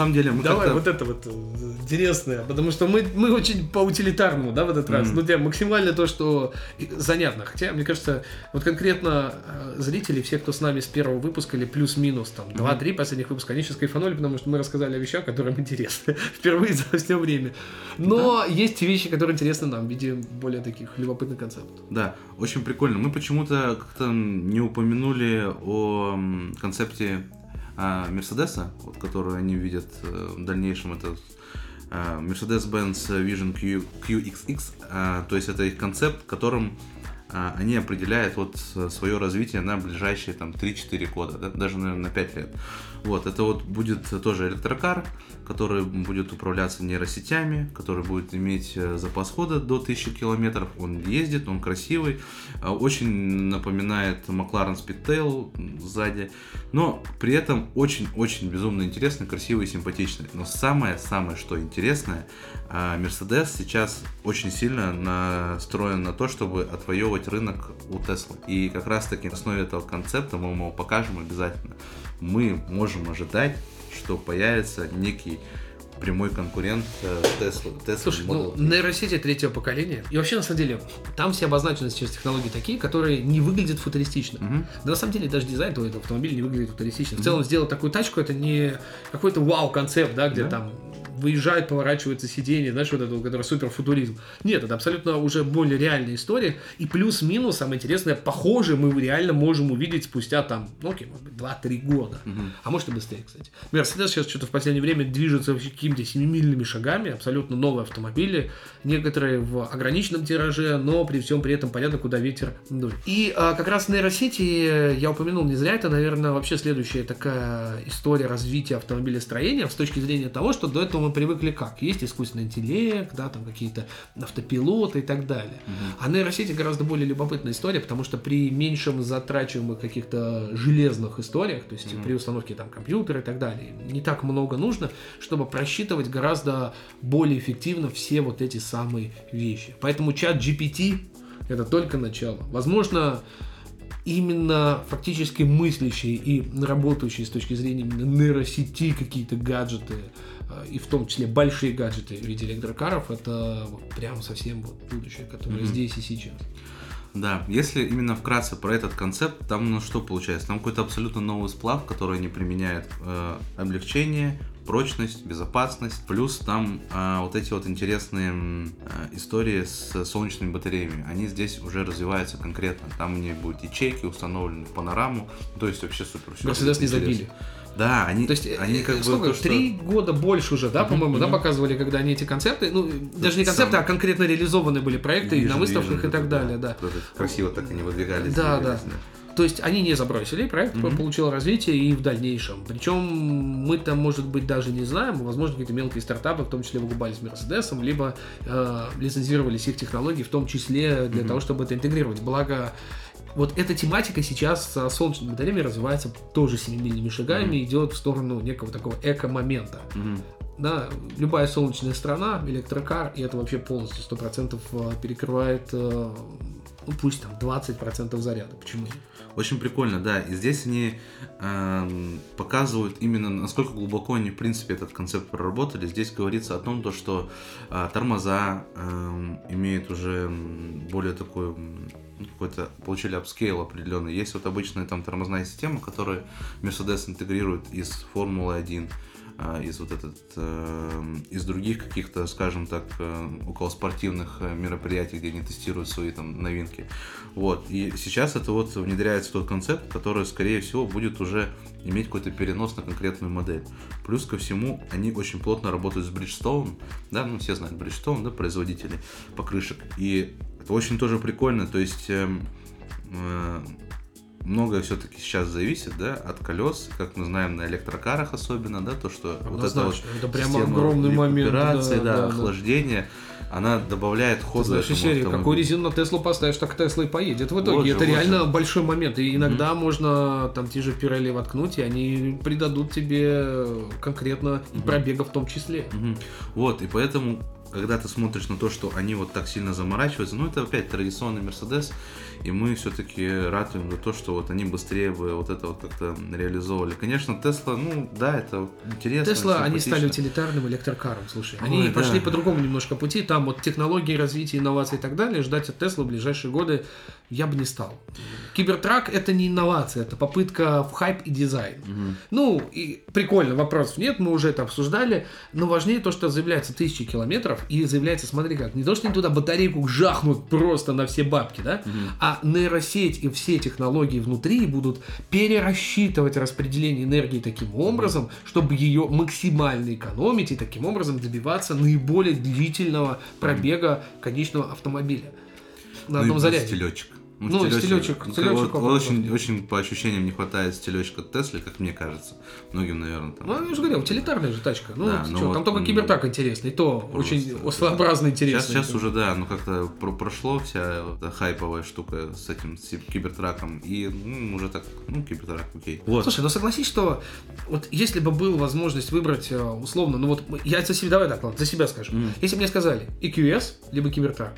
S2: Самом деле мы
S1: Давай вот это вот э, интересное, потому что мы, мы очень по утилитарному, да, в этот раз. Mm-hmm. Ну, для максимально то, что занятно. Хотя, мне кажется, вот конкретно э, зрители, все, кто с нами с первого выпуска или плюс-минус, там, mm-hmm. 2-3 последних выпуска, они сейчас кайфанули, потому что мы рассказали о вещах, которые им интересны впервые за все время. Но да. есть вещи, которые интересны нам в виде более таких любопытных концептов.
S2: Да, очень прикольно. Мы почему-то как-то не упомянули о концепте а, Мерседеса, вот, которую они видят э, в дальнейшем, это а, Mercedes-Benz Vision Q, QXX, а, то есть это их концепт, которым они определяют вот свое развитие на ближайшие там 3-4 года, да, даже, наверное, на 5 лет. Вот, это вот будет тоже электрокар, который будет управляться нейросетями, который будет иметь э, запас хода до 1000 километров. Он ездит, он красивый, э, очень напоминает McLaren Speedtail сзади, но при этом очень-очень безумно интересный, красивый и симпатичный. Но самое-самое, что интересное, Mercedes сейчас очень сильно настроен на то, чтобы отвоевывать рынок у Tesla. И как раз таки на основе этого концепта мы его покажем обязательно. Мы можем ожидать что появится некий прямой конкурент Tesla.
S1: Tesla Слушай, Model ну, нейросети третьего поколения. И вообще, на самом деле, там все обозначены сейчас технологии такие, которые не выглядят футуристично. Угу. Да на самом деле даже дизайн этого автомобиля не выглядит футуристично. В целом сделать такую тачку это не какой-то вау-концепт, да, где да. там выезжает, поворачивается сиденье, знаешь, вот это, который супер футуризм. Нет, это абсолютно уже более реальная история. И плюс-минус, самое интересное, похоже, мы реально можем увидеть спустя там, ну окей, может быть, 2-3 года. Угу. А может и быстрее, кстати. Мерседес сейчас что-то в последнее время движется какими-то семимильными шагами, абсолютно новые автомобили, некоторые в ограниченном тираже, но при всем при этом понятно, куда ветер дует. И а, как раз нейросети, я упомянул не зря, это, наверное, вообще следующая такая история развития автомобилестроения с точки зрения того, что до этого мы привыкли как? Есть искусственный интеллект, да, там какие-то автопилоты и так далее. Угу. А нейросети гораздо более любопытная история, потому что при меньшем затрачиваемых каких-то железных историях, то есть угу. при установке там компьютера и так далее, не так много нужно, чтобы просчитывать гораздо более эффективно все вот эти самые вещи. Поэтому чат GPT это только начало. Возможно, именно фактически мыслящие и работающие с точки зрения именно нейросети какие-то гаджеты, а, и в том числе большие гаджеты в виде электрокаров, это вот прям совсем вот будущее, которое mm-hmm. здесь и сейчас.
S2: Да, если именно вкратце про этот концепт, там ну, что получается? Там какой-то абсолютно новый сплав, который они применяют э, облегчение, прочность, безопасность, плюс там э, вот эти вот интересные э, истории с солнечными батареями, они здесь уже развиваются конкретно. Там у них будут ячейки установлены в панораму, то есть вообще супер.
S1: Мерседес не забили.
S2: Да, они,
S1: то есть,
S2: они как
S1: сколько, бы... То, Три что... года больше уже, да, по-моему, да, показывали, когда они эти концепты, ну, даже не концепты, Сам... а конкретно реализованные были проекты Vision, на выставках Vision, и так да, далее, да.
S2: Красиво так они выдвигались.
S1: Да, да. То есть они не забросили, проект mm-hmm. получил развитие и в дальнейшем. Причем мы там, может быть, даже не знаем, возможно, какие-то мелкие стартапы, в том числе выгубались Мерседесом, либо э, лицензировались их технологии, в том числе для mm-hmm. того, чтобы это интегрировать. Благо, вот эта тематика сейчас с солнечными батареями развивается тоже семимильными шагами, mm-hmm. идет в сторону некого такого эко-момента. Mm-hmm. Да, любая солнечная страна, электрокар, и это вообще полностью 100% э, перекрывает, э, ну пусть там 20% заряда. Почему?
S2: Очень прикольно, да. И здесь они э, показывают именно, насколько глубоко они, в принципе, этот концепт проработали. Здесь говорится о том, то, что э, тормоза э, имеют уже более такой какой-то получили upscale определенный. Есть вот обычная там тормозная система, которую Mercedes интегрирует из Формулы 1 а, из вот этот, э, из других каких-то, скажем так, э, околоспортивных э, мероприятий, где они тестируют свои там новинки. Вот. И сейчас это вот внедряется тот концепт, который, скорее всего, будет уже иметь какой-то перенос на конкретную модель. Плюс ко всему, они очень плотно работают с Bridgestone, да, ну все знают Bridgestone, да, производители покрышек. И это очень тоже прикольно, то есть э, э, многое все-таки сейчас зависит, да, от колес, как мы знаем на электрокарах особенно, да, то, что вот это вот
S1: это прямо огромный момент. Да,
S2: да, охлаждения, она добавляет хода
S1: Знаешь, серии, какую резину на Теслу поставишь, так Тесла и поедет. В итоге
S2: Вот же,
S1: это
S2: вот
S1: реально
S2: же.
S1: большой момент. И иногда можно там те же Пирелли воткнуть, и они придадут тебе конкретно и пробега в том числе.
S2: Мгм. Вот, и поэтому, когда ты смотришь на то, что они вот так сильно заморачиваются, ну, это опять традиционный Мерседес, и мы все-таки ратуем за то, что вот они быстрее бы вот это вот как-то реализовывали. Конечно, Тесла, ну, да, это интересно.
S1: Тесла, они стали утилитарным электрокаром, слушай. Они
S2: Ой,
S1: пошли
S2: да.
S1: по другому немножко пути. Там вот технологии развития, инноваций и так далее. Ждать от Тесла в ближайшие годы я бы не стал. Cybertruck это не инновация, это попытка в хайп и дизайн. Ну, и прикольно, вопросов нет, мы уже это обсуждали. Но важнее то, что заявляется тысячи километров, и заявляется, смотри как, не то, что они туда батарейку жахнут просто на все бабки, да, а нейросеть и все технологии внутри будут перерасчитывать распределение энергии таким образом, чтобы ее максимально экономить и таким образом добиваться наиболее длительного пробега конечного автомобиля на
S2: Ну,
S1: одном заряде.
S2: стилечек.
S1: Ну, стилечек-
S2: ну,
S1: стилечек
S2: вот-
S1: опыта
S2: очень, очень по ощущениям не хватает стилечка Теслы, как мне кажется. Многим, наверное, там.
S1: Ну, я же говорил, утилитарная же тачка. Ну,
S2: Да,
S1: ты
S2: ну
S1: чё,
S2: вот,
S1: там только кибертак интересный, то
S2: просто,
S1: очень
S2: да.
S1: своеобразно
S2: Сейчас,
S1: интересный.
S2: сейчас уже, да, ну как-то про- прошло вся эта хайповая штука с этим с кибертраком, и ну, уже так, ну, кибертрак, окей. Вот.
S1: Слушай, ну согласись, что вот если бы была возможность выбрать э, условно, ну вот я за себя, давай так, ладно, за себя скажу.
S2: Мгм.
S1: Если бы мне сказали EQS, либо Кибертрак.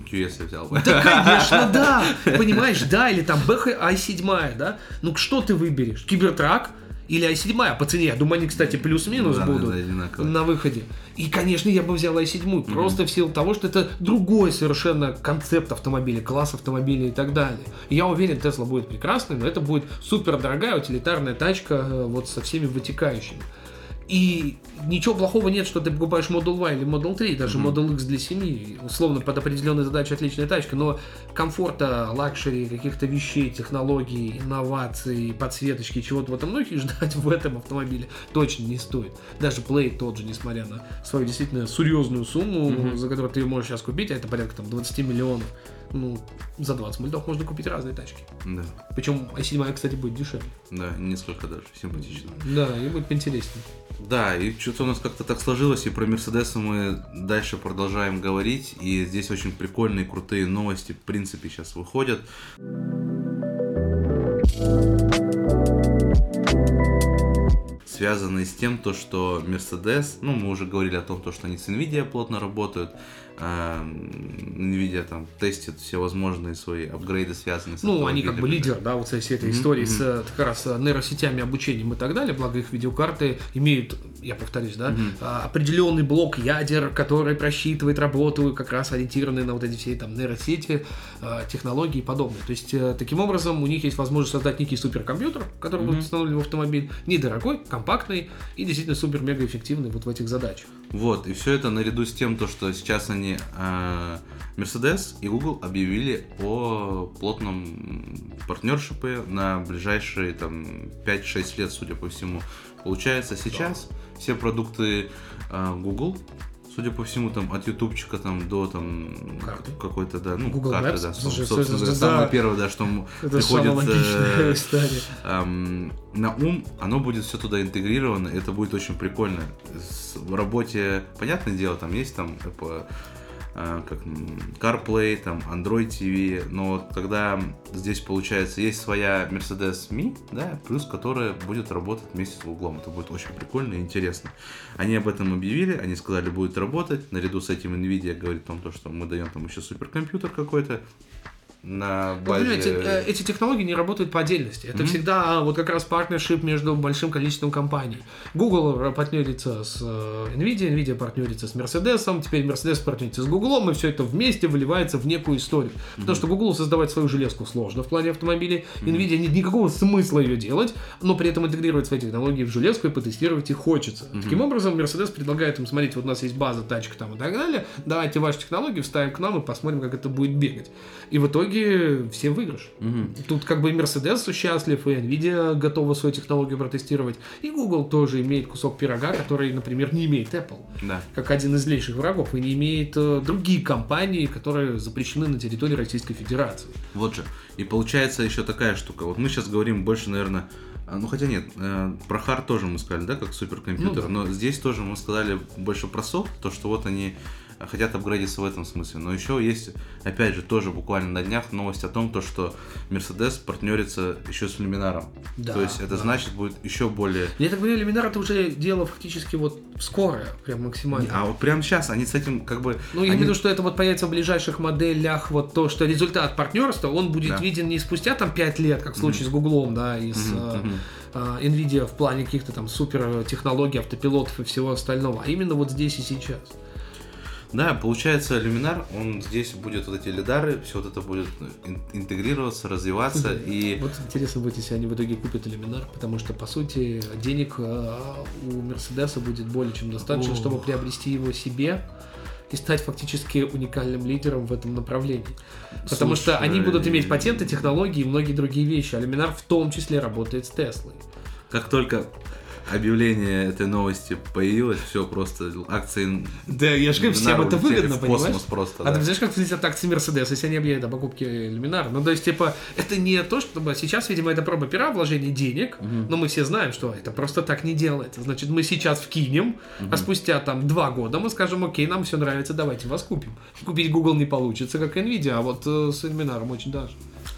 S2: QS я взял бы.
S1: Да, конечно, да. Понимаешь, да, или там BH i7, да? Ну что ты выберешь? Кибертрак или i7 по цене? Я думаю, они, кстати, плюс-минус
S2: Да,
S1: будут
S2: да,
S1: на выходе. И, конечно, я бы взял i7, просто в силу того, что это другой совершенно концепт автомобиля, класс автомобиля и так далее. И я уверен, Тесла будет прекрасной, но это будет супер дорогая утилитарная тачка э, вот со всеми вытекающими. И ничего плохого нет, что ты покупаешь Model Y или Model 3, даже Model X для семьи. Условно, под определенные задачи отличная тачка, но комфорта, luxury, каких-то вещей, технологий, инноваций, подсветочки, чего-то в этом духе ждать в этом автомобиле точно не стоит. Даже Plaid тот же, несмотря на свою действительно серьезную сумму, за которую ты ее можешь сейчас купить, а это порядка там 20 миллионов, ну, за 20 миллионов можно купить разные тачки.
S2: Да,
S1: Причем i7, кстати, будет дешевле.
S2: да, несколько даже, симпатично.
S1: Да, и будет поинтереснее.
S2: Да, и что-то у нас как-то так сложилось, и про Мерседесы мы дальше продолжаем говорить, и здесь очень прикольные, крутые новости, в принципе, сейчас выходят. связанные с тем, то, что Mercedes, ну, мы уже говорили о том, то, что они с Nvidia плотно работают, Nvidia там тестит все возможные свои апгрейды, связанные с
S1: Ну, они как бы лидер, да, вот всей этой
S2: Мгм,
S1: истории с как раз э, нейросетями, обучением и так далее, благо их видеокарты имеют, я повторюсь, да, а, определенный блок ядер, который просчитывает работу, как раз ориентированный на вот эти все там нейросети, э, технологии и подобное. То есть, э, таким образом, у них есть возможность создать некий суперкомпьютер, который будет
S2: Мгм.
S1: установлен в автомобиль, недорогой, компактный и действительно супер-мега эффективный вот в этих задачах.
S2: Вот, и все это наряду с тем, то, что сейчас они а, Mercedes и Google объявили о плотном партнершипе на ближайшие там 5-6 лет, судя по всему. Получается, сейчас все продукты а, Google, судя по всему, там от ютубчика там до там
S1: Карты.
S2: какой-то, да, ну,
S1: Google
S2: карты,
S1: Maps?
S2: да,
S1: Слушай,
S2: собственно, говоря, самое
S1: да.
S2: первое, да, что
S1: Это
S2: приходит э. Эм, на ум, оно будет все туда интегрировано, это будет очень прикольно. С- в работе, понятное дело, там есть там Apple, э, как м, CarPlay, там Android TV, но вот когда здесь получается есть своя Mercedes Me, да, плюс которая будет работать вместе с Google, это будет очень прикольно и интересно. Они об этом объявили, они сказали, будет работать, наряду с этим Nvidia говорит о том, то, что мы даем там еще суперкомпьютер какой-то на базе...
S1: понимаете, э, эти технологии не работают по отдельности. Это
S2: Мгм.
S1: всегда а, вот как раз партнершип между большим количеством компаний. Google партнерится с э, Nvidia, Nvidia партнерится с Mercedes, теперь Mercedes партнерится с Google, и все это вместе выливается в некую историю. Потому что Google создавать свою железку сложно в плане автомобилей, Nvidia нет никакого смысла ее делать, но при этом интегрировать свои технологии в железку и потестировать их хочется. Таким образом, Mercedes предлагает им, смотрите, вот у нас есть база, тачка там и так далее, давайте ваши технологии вставим к нам и посмотрим, как это будет бегать. И в итоге итоге все выигрыш.
S2: Мгм.
S1: Тут как бы и Mercedes счастлив, и Nvidia готова свою технологию протестировать, и Google тоже имеет кусок пирога, который, например, не имеет Apple.
S2: Да.
S1: Как один из злейших врагов, и не имеет э, другие компании, которые запрещены на территории Российской Федерации.
S2: Вот же. И получается еще такая штука. Вот мы сейчас говорим больше, наверное, а, ну хотя нет, э, про хард тоже мы сказали, да, как суперкомпьютер,
S1: Ну да.
S2: но здесь тоже мы сказали больше про софт, то, что вот они э, хотят апгрейдиться в этом смысле. Но еще есть, опять же, тоже буквально на днях новость о том, то, что Mercedes партнерится еще с Luminarом.
S1: Да,
S2: то есть это
S1: да.
S2: значит будет еще более...
S1: Я так понимаю, Luminar это уже дело фактически вот скорое, прям максимально.
S2: А вот прямо сейчас они с этим как бы...
S1: Ну, я
S2: они-
S1: имею в виду, что это вот появится в ближайших моделях, вот то, что результат партнерства, он будет
S2: Да.
S1: виден не спустя там 5 лет, как в случае с Гуглом, да, и с э, Nvidia в плане каких-то там супер технологий, автопилотов и всего остального, а именно вот здесь и сейчас.
S2: Да, получается, Luminar, он здесь будет вот эти лидары, все вот это будет ин- интегрироваться, развиваться, и
S1: Вот интересно будет, если они в итоге купят Luminar, потому что, по сути, денег э, у Мерседеса будет более чем достаточно, чтобы приобрести его себе и стать фактически уникальным лидером в этом направлении. Потому что они будут иметь патенты, технологии и многие другие вещи. А Luminar в том числе работает с Теслой.
S2: как только объявление этой новости появилось, все просто акции
S1: Да, я же говорю, всем
S2: Luminar
S1: это выгодно,
S2: в космос
S1: понимаешь?
S2: просто,
S1: А
S2: да.
S1: ты знаешь, как взлетят акции Мерседес, если они объявят о покупке Люминара? Ну, то есть, типа, это не то, чтобы сейчас, видимо, это проба пера, вложение денег, но мы все знаем, что это просто так не делается. Значит, мы сейчас вкинем, а спустя там два года мы скажем, окей, нам все нравится, давайте вас купим. Купить Google не получится, как Nvidia, а вот э, с Люминаром очень даже.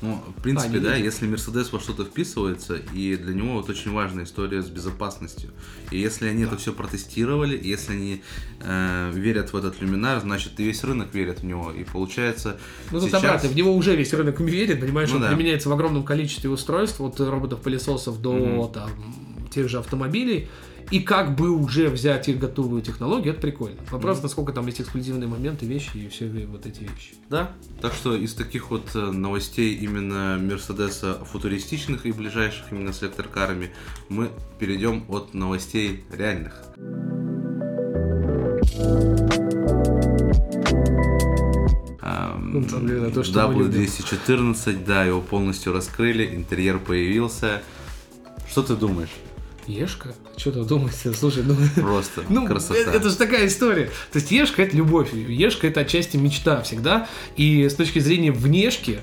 S2: Ну, в принципе, да, если Мерседес во что-то вписывается, и для него вот очень важная история с безопасностью. И если они это все протестировали, если они э, верят в этот люминар, значит и весь рынок верит в него. И получается
S1: Ну, тут
S2: сейчас...
S1: обратно, в него уже весь рынок верит, понимаешь,
S2: Ну
S1: он
S2: да.
S1: применяется в огромном количестве устройств, от роботов-пылесосов до
S2: Мгм.
S1: там, тех же автомобилей. И как бы уже взять их готовую технологию, это прикольно. Вопрос, насколько там есть эксклюзивные моменты, вещи и все вот эти вещи.
S2: Да, так что из таких вот э, новостей именно Мерседеса футуристичных и ближайших именно с электрокарами мы перейдем от новостей реальных.
S1: Ну, там, наверное, то, что мы любим.
S2: W214, да, его полностью раскрыли, интерьер появился. Что ты думаешь?
S1: Ешка? Что ты думаете? Слушай, ну...
S2: Просто
S1: Ну,
S2: красота.
S1: это, это же такая история. То есть Ешка это любовь. Ешка это отчасти мечта всегда. И с точки зрения внешки,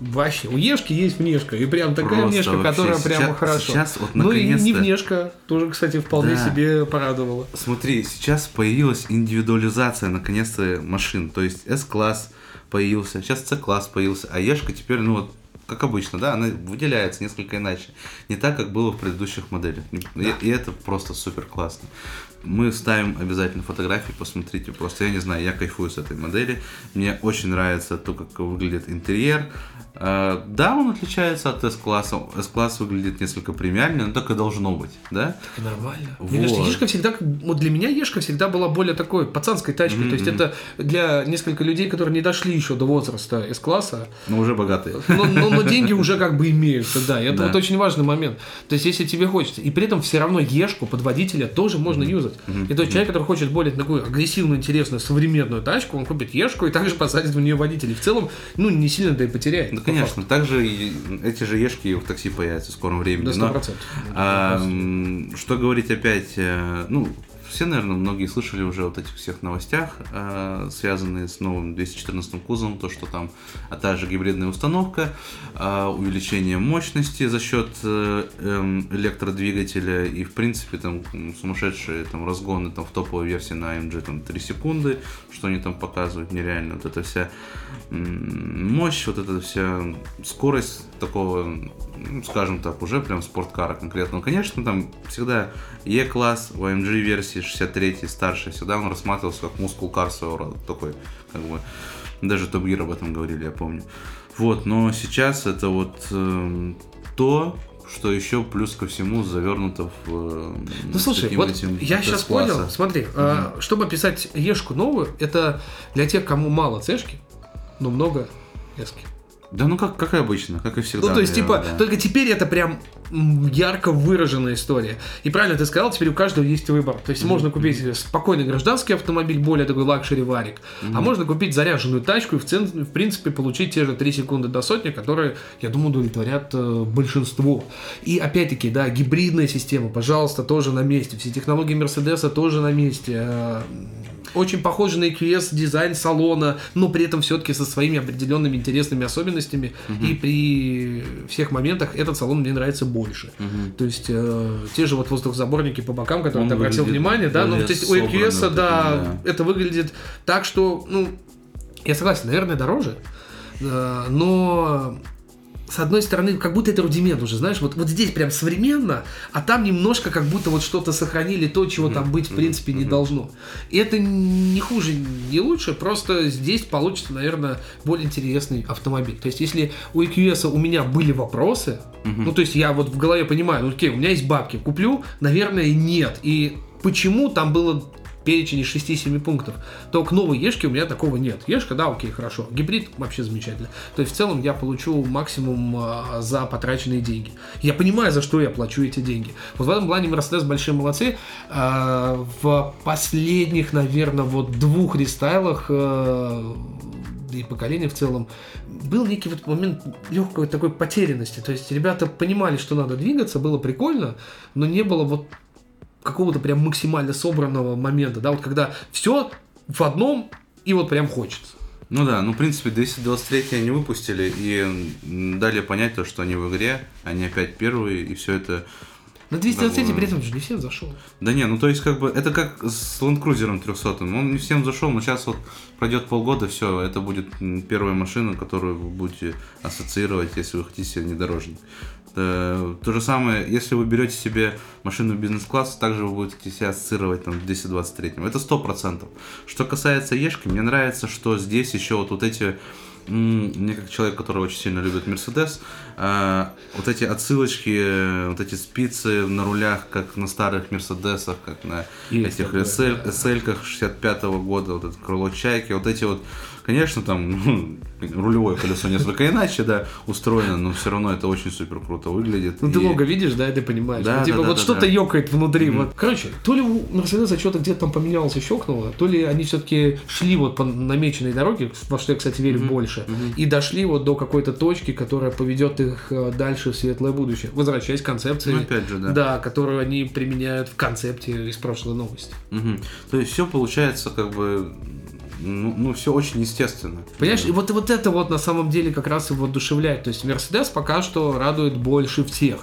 S1: вообще, у Ешки есть внешка. И прям такая
S2: Просто
S1: внешка,
S2: вообще.
S1: которая прямо
S2: Сейчас-
S1: хорошо.
S2: сейчас вот
S1: ну и не внешка, тоже, кстати, вполне
S2: Да.
S1: себе порадовала.
S2: Смотри, сейчас появилась индивидуализация наконец-то машин. То есть S-класс появился, сейчас C-класс появился, а Ешка теперь, ну вот, как обычно, да, она выделяется несколько иначе. Не так, как было в предыдущих моделях. И, и это просто супер классно. Мы ставим обязательно фотографии, посмотрите. Просто я не знаю, я кайфую с этой модели. Мне очень нравится то, как выглядит интерьер. Э, Да, он отличается от S-класса. S-класс выглядит несколько премиальнее, но так и должно быть, да?
S1: Нормально.
S2: Вот.
S1: Мне кажется, Ешка всегда, вот для меня Ешка всегда была более такой пацанской тачкой. То есть это для несколько людей, которые не дошли еще до возраста С-класса,
S2: Но уже богатые.
S1: но, но- но деньги уже как бы имеются, да. И это
S2: Да.
S1: вот очень важный момент. То есть, если тебе хочется, и при этом все равно Ешку под водителя тоже можно юзать. И то есть человек, который хочет более такую агрессивную, интересную, современную тачку, он купит Ешку и также посадит в нее водителя. И в целом, ну, не сильно-то и потеряет.
S2: Ну, конечно, также и эти же ешки в такси появятся в скором времени.
S1: факту.
S2: но,
S1: Да, 100%.
S2: а, м, что говорить опять, э, ну, все, наверное, многие слышали уже вот этих всех новостях, э, связанные с новым 214 кузовом, то, что там, а та же гибридная установка, а, увеличение мощности за счет э, эм, электродвигателя и, в принципе, там сумасшедшие там разгоны там в топовой версии на AMG там 3 секунды, что они там показывают, нереально. Вот эта вся мощь, вот эта вся скорость такого, ну, скажем так, уже прям спорткара конкретно. Ну, конечно, там всегда E-класс в AMG версии 63 старший, всегда он рассматривался как мускул кар своего рода, такой, как бы, даже Top Gear об этом говорили, я помню. Вот, но сейчас это вот эм, то, что еще плюс ко всему завернуто в эм,
S1: Ну слушай, вот
S2: этим
S1: я сейчас понял, смотри, а, чтобы описать Ешку новую, это для тех, кому мало цешки, но много эски.
S2: Да ну как, как и обычно, как и всегда.
S1: Ну, то есть,
S2: наверное,
S1: типа,
S2: да.
S1: только теперь это прям ярко выраженная история. И правильно ты сказал, теперь у каждого есть выбор. То есть можно купить спокойный гражданский автомобиль, более такой luxury варик, а можно купить заряженную тачку и в, цен- в принципе получить те же 3 секунды до сотни, которые, я думаю, удовлетворят э, большинство. И опять-таки, да, гибридная система, пожалуйста, тоже на месте. Все технологии Мерседеса тоже на месте. Э, очень похожий на EQS дизайн салона, но при этом все-таки со своими определенными интересными особенностями. И при всех моментах этот салон мне нравится больше. То есть э, те же вот воздухозаборники по бокам, которые
S2: Он
S1: ты обратил внимание, да, ну то есть у EQS, да,
S2: таким,
S1: это выглядит так, что, ну, я согласен, наверное, дороже, э, но с одной стороны, как будто это рудимент уже, знаешь, вот, вот здесь прям современно, а там немножко как будто вот что-то сохранили, то, чего там быть в принципе не должно. И это не хуже, не лучше, просто здесь получится, наверное, более интересный автомобиль. То есть, если у EQS у меня были вопросы, ну, то есть я вот в голове понимаю, ну, окей, у меня есть бабки, куплю, наверное, нет. И почему там было перечень из 6-7 пунктов, то к новой Ешке у меня такого нет. Ешка, да, окей, хорошо. Гибрид вообще замечательно. То есть в целом я получу максимум а, за потраченные деньги. Я понимаю, за что я плачу эти деньги. Вот в этом плане Мерседес большие молодцы. А, в последних, наверное, вот двух рестайлах а, и поколения в целом, был некий вот момент легкой такой потерянности. То есть ребята понимали, что надо двигаться, было прикольно, но не было вот какого-то прям максимально собранного момента, да, вот когда все в одном и вот прям хочется.
S2: Ну да, ну в принципе 223 они выпустили и дали понять то, что они в игре, они опять первые, и все это...
S1: На 223
S2: Довольно.
S1: при этом же не всем зашел.
S2: Да не, ну то есть как бы это как с Land Cruiser 300, он не всем зашел, но сейчас вот пройдет полгода, все, это будет первая машина, которую вы будете ассоциировать, если вы хотите себе внедорожник. Э, То же самое, если вы берете себе машину бизнес-класса, также вы будете себя ассоциировать там, в 223. Это 100%. Что касается Ешки, мне нравится, что здесь еще вот, вот эти мне как человек, который очень сильно любит Мерседес, э, вот эти отсылочки, э, вот эти спицы на рулях, как на старых Мерседесах, как на
S1: Есть
S2: этих SL. SL-ках 65 года, вот это крыло чайки, вот эти вот, конечно, там ну, рулевое колесо несколько иначе, да, устроено, но все равно это очень супер круто выглядит.
S1: Ну, ты лого видишь, да, и ты понимаешь.
S2: Да,
S1: Ну, типа,
S2: да, да,
S1: вот
S2: да,
S1: что-то
S2: да.
S1: ёкает внутри. Вот. Короче, то ли у Мерседеса что-то где-то там поменялось и щелкнуло, то ли они все-таки шли вот по намеченной дороге, во что я, кстати, верю больше, и дошли вот до какой-то точки, которая поведет их э, дальше в светлое будущее. Возвращаясь к концепции.
S2: Ну, опять же, да.
S1: Да, которую они применяют в концепте из прошлой новости.
S2: То есть все получается как бы, ну, ну все очень естественно.
S1: Понимаешь, и вот, вот это вот на самом деле как раз и воодушевляет. То есть Мерседес пока что радует больше всех.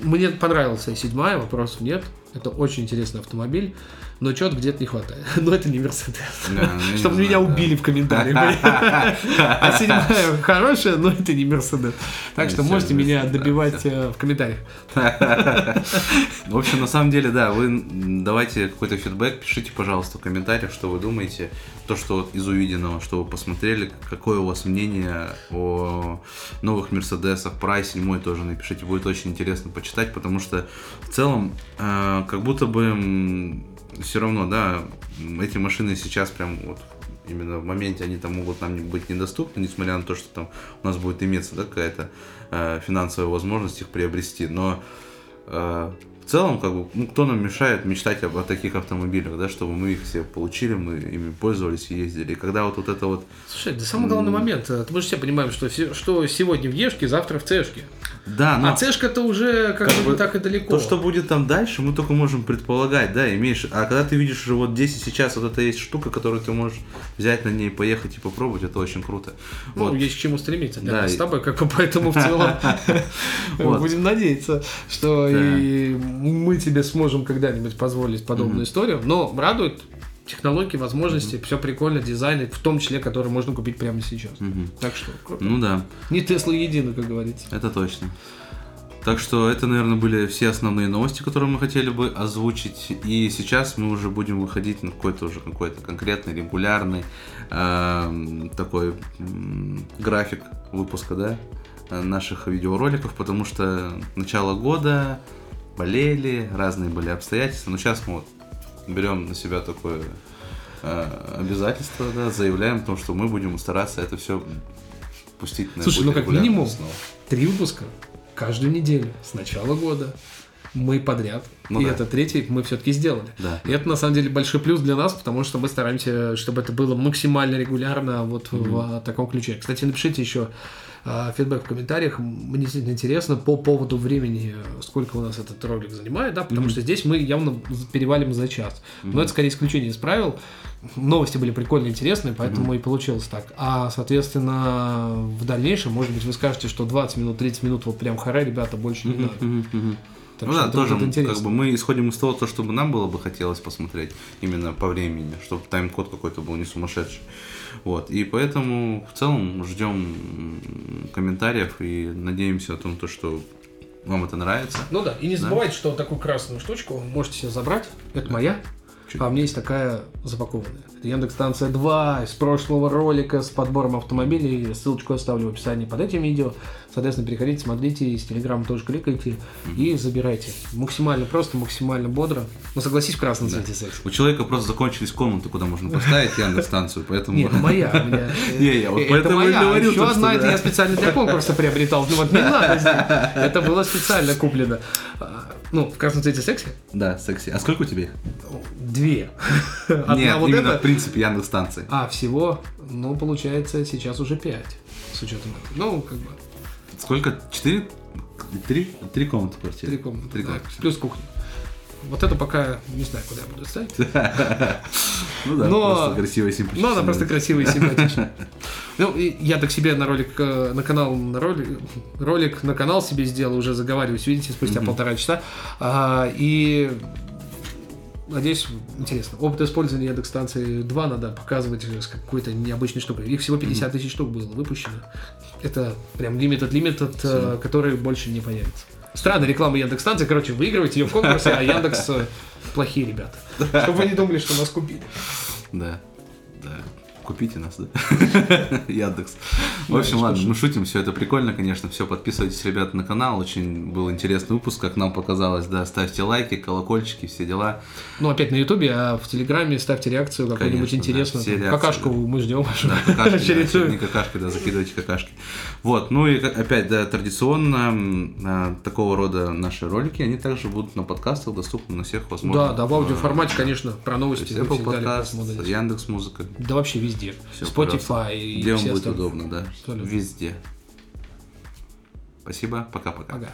S1: Мне понравился и седьмая, вопросов нет. Это очень интересный автомобиль, но чего-то где-то не хватает. Но это не Мерседес.
S2: Ну,
S1: Чтобы меня убили в комментариях. А седьмая хорошая, но это не Мерседес. Так что можете меня добивать э, в комментариях.
S2: В общем, на самом деле, да, вы давайте какой-то фидбэк, пишите, пожалуйста, в комментариях, что вы думаете, то, что из увиденного, что вы посмотрели, какое у вас мнение о новых Мерседесах, про i7 тоже напишите, будет очень интересно почитать, потому что в целом, э, как будто бы все равно, да, эти машины сейчас прям вот именно в моменте они там могут нам быть недоступны, несмотря на то, что там у нас будет иметься да, какая-то э, финансовая возможность их приобрести. Но э, в целом, как бы, ну, кто нам мешает мечтать об, о таких автомобилях, да, чтобы мы их все получили, мы ими пользовались и ездили. И когда вот, вот это вот
S1: Слушай, да самый главный момент. э, Мы же все понимаем, что, что сегодня в Ешке, завтра в Цешке.
S2: Да, но
S1: А Цешка-то уже как,
S2: как
S1: бы не так и далеко.
S2: то, что будет там дальше, мы только можем предполагать, да, имеешь. А когда ты видишь уже вот здесь и сейчас вот это есть штука, которую ты можешь взять на ней, поехать и попробовать, это очень круто.
S1: Ну,
S2: Вот.
S1: есть к чему стремиться.
S2: Да,
S1: с тобой, как бы поэтому в целом будем надеяться, что и мы тебе сможем когда-нибудь позволить подобную историю. Но радует технологии, возможности, все прикольно, дизайн, в том числе, который можно купить прямо сейчас. Так что, круто.
S2: Ну да.
S1: не Тесла едино, как говорится.
S2: Это точно. Так что это, наверное, были все основные новости, которые мы хотели бы озвучить. И сейчас мы уже будем выходить на какой-то уже какой-то конкретный, регулярный эм, такой м, график выпуска, да, э, наших видеороликов, потому что начало года болели, разные были обстоятельства. Но сейчас мы вот берем на себя такое э, обязательство, да, заявляем о том, что мы будем стараться это все пустить на
S1: Слушай, ну как минимум
S2: основу.
S1: три выпуска каждую неделю с начала года. Мы подряд.
S2: Ну
S1: и
S2: да.
S1: это третий мы все-таки сделали.
S2: Да.
S1: И это на самом деле большой плюс для нас, потому что мы стараемся, чтобы это было максимально регулярно вот в а, таком ключе. Кстати, напишите еще а, фидбэк в комментариях. Мне действительно интересно по поводу времени, сколько у нас этот ролик занимает, да, потому что здесь мы явно перевалим за час. Но это скорее исключение из правил. Новости были прикольные, интересные, поэтому и получилось так. А, соответственно, в дальнейшем, может быть, вы скажете, что 20 минут, 30 минут, вот прям харе, ребята, больше не надо.
S2: Мгм, мгм.
S1: Так
S2: ну
S1: что
S2: да,
S1: это
S2: тоже как бы мы исходим из того, то, чтобы нам было бы хотелось посмотреть именно по времени, чтобы тайм-код какой-то был не сумасшедший. Вот. И поэтому в целом ждем комментариев и надеемся о том, то, что вам это нравится.
S1: Ну да, и не забывайте, что такую красную штучку вы можете себе забрать. Это моя. А у меня есть такая запакованная. Это Яндекс Станция 2 из прошлого ролика с подбором автомобилей. Ссылочку оставлю в описании под этим видео. Соответственно, переходите, смотрите, из Телеграма тоже кликайте и забирайте. Максимально просто, максимально бодро. Но согласись, в красном цвете секс.
S2: У человека просто закончились комнаты, куда можно поставить Яндекс-станцию, поэтому...
S1: Нет, моя.
S2: Не, я вот
S1: Это
S2: поэтому и говорю,
S1: Еще одна, это
S2: да.
S1: я специально для конкурса приобретал. Ну вот не надо. Это было специально куплено. Ну, в красном цвете секси?
S2: Да, секси. А сколько у тебя их?
S1: Две. Одна
S2: Нет,
S1: вот
S2: именно
S1: эта.
S2: в принципе Яндекс-станции.
S1: А, всего, ну, получается, сейчас уже пять. С учетом этого. Ну, как бы,
S2: Сколько? Четыре? Три? Три комнаты в квартире.
S1: три комнаты.
S2: Три
S1: да,
S2: комнаты.
S1: Плюс кухня. Вот это пока не знаю, куда я буду ставить.
S2: Ну да, просто красиво и симпатично.
S1: Но она просто красивая и симпатичная. Ну, я так себе на ролик, э, на канал, на ролик, ролик на канал себе сделал, уже заговариваюсь, видите, спустя полтора часа. А, и надеюсь, интересно. Опыт использования Яндекс станции 2 надо показывать с какой-то необычной штукой. Их всего 50 тысяч штук было выпущено. Это прям limited limited, э, который больше не появится. Странная реклама Яндекс станции. Короче, выигрывайте ее в конкурсе, а Яндекс э, плохие ребята. Чтобы вы не думали, что нас купили.
S2: Да, да. Купите нас, да? Яндекс. В общем, ладно, ну шутим, все это прикольно, конечно, все, подписывайтесь, ребята, на канал, очень был интересный выпуск, как нам показалось, да, ставьте лайки, колокольчики, все дела.
S1: Ну, опять на Ютубе, а в Телеграме ставьте реакцию какую-нибудь интересную. Какашку мы ждем.
S2: Да, какашки, не какашки, да, закидывайте какашки. Вот, ну и опять, да, традиционно а, такого рода наши ролики, они также будут на подкастах доступны на всех возможных.
S1: Да, да, в аудиоформате, конечно, про новости мы
S2: Apple
S1: всегда
S2: подкаст,
S1: легко смотрим.
S2: Яндекс Музыка,
S1: Да вообще везде.
S2: Всё,
S1: Spotify и
S2: где вам
S1: все
S2: будет
S1: остальные.
S2: удобно, да,
S1: Абсолютно.
S2: везде. Спасибо, пока-пока.
S1: Ага.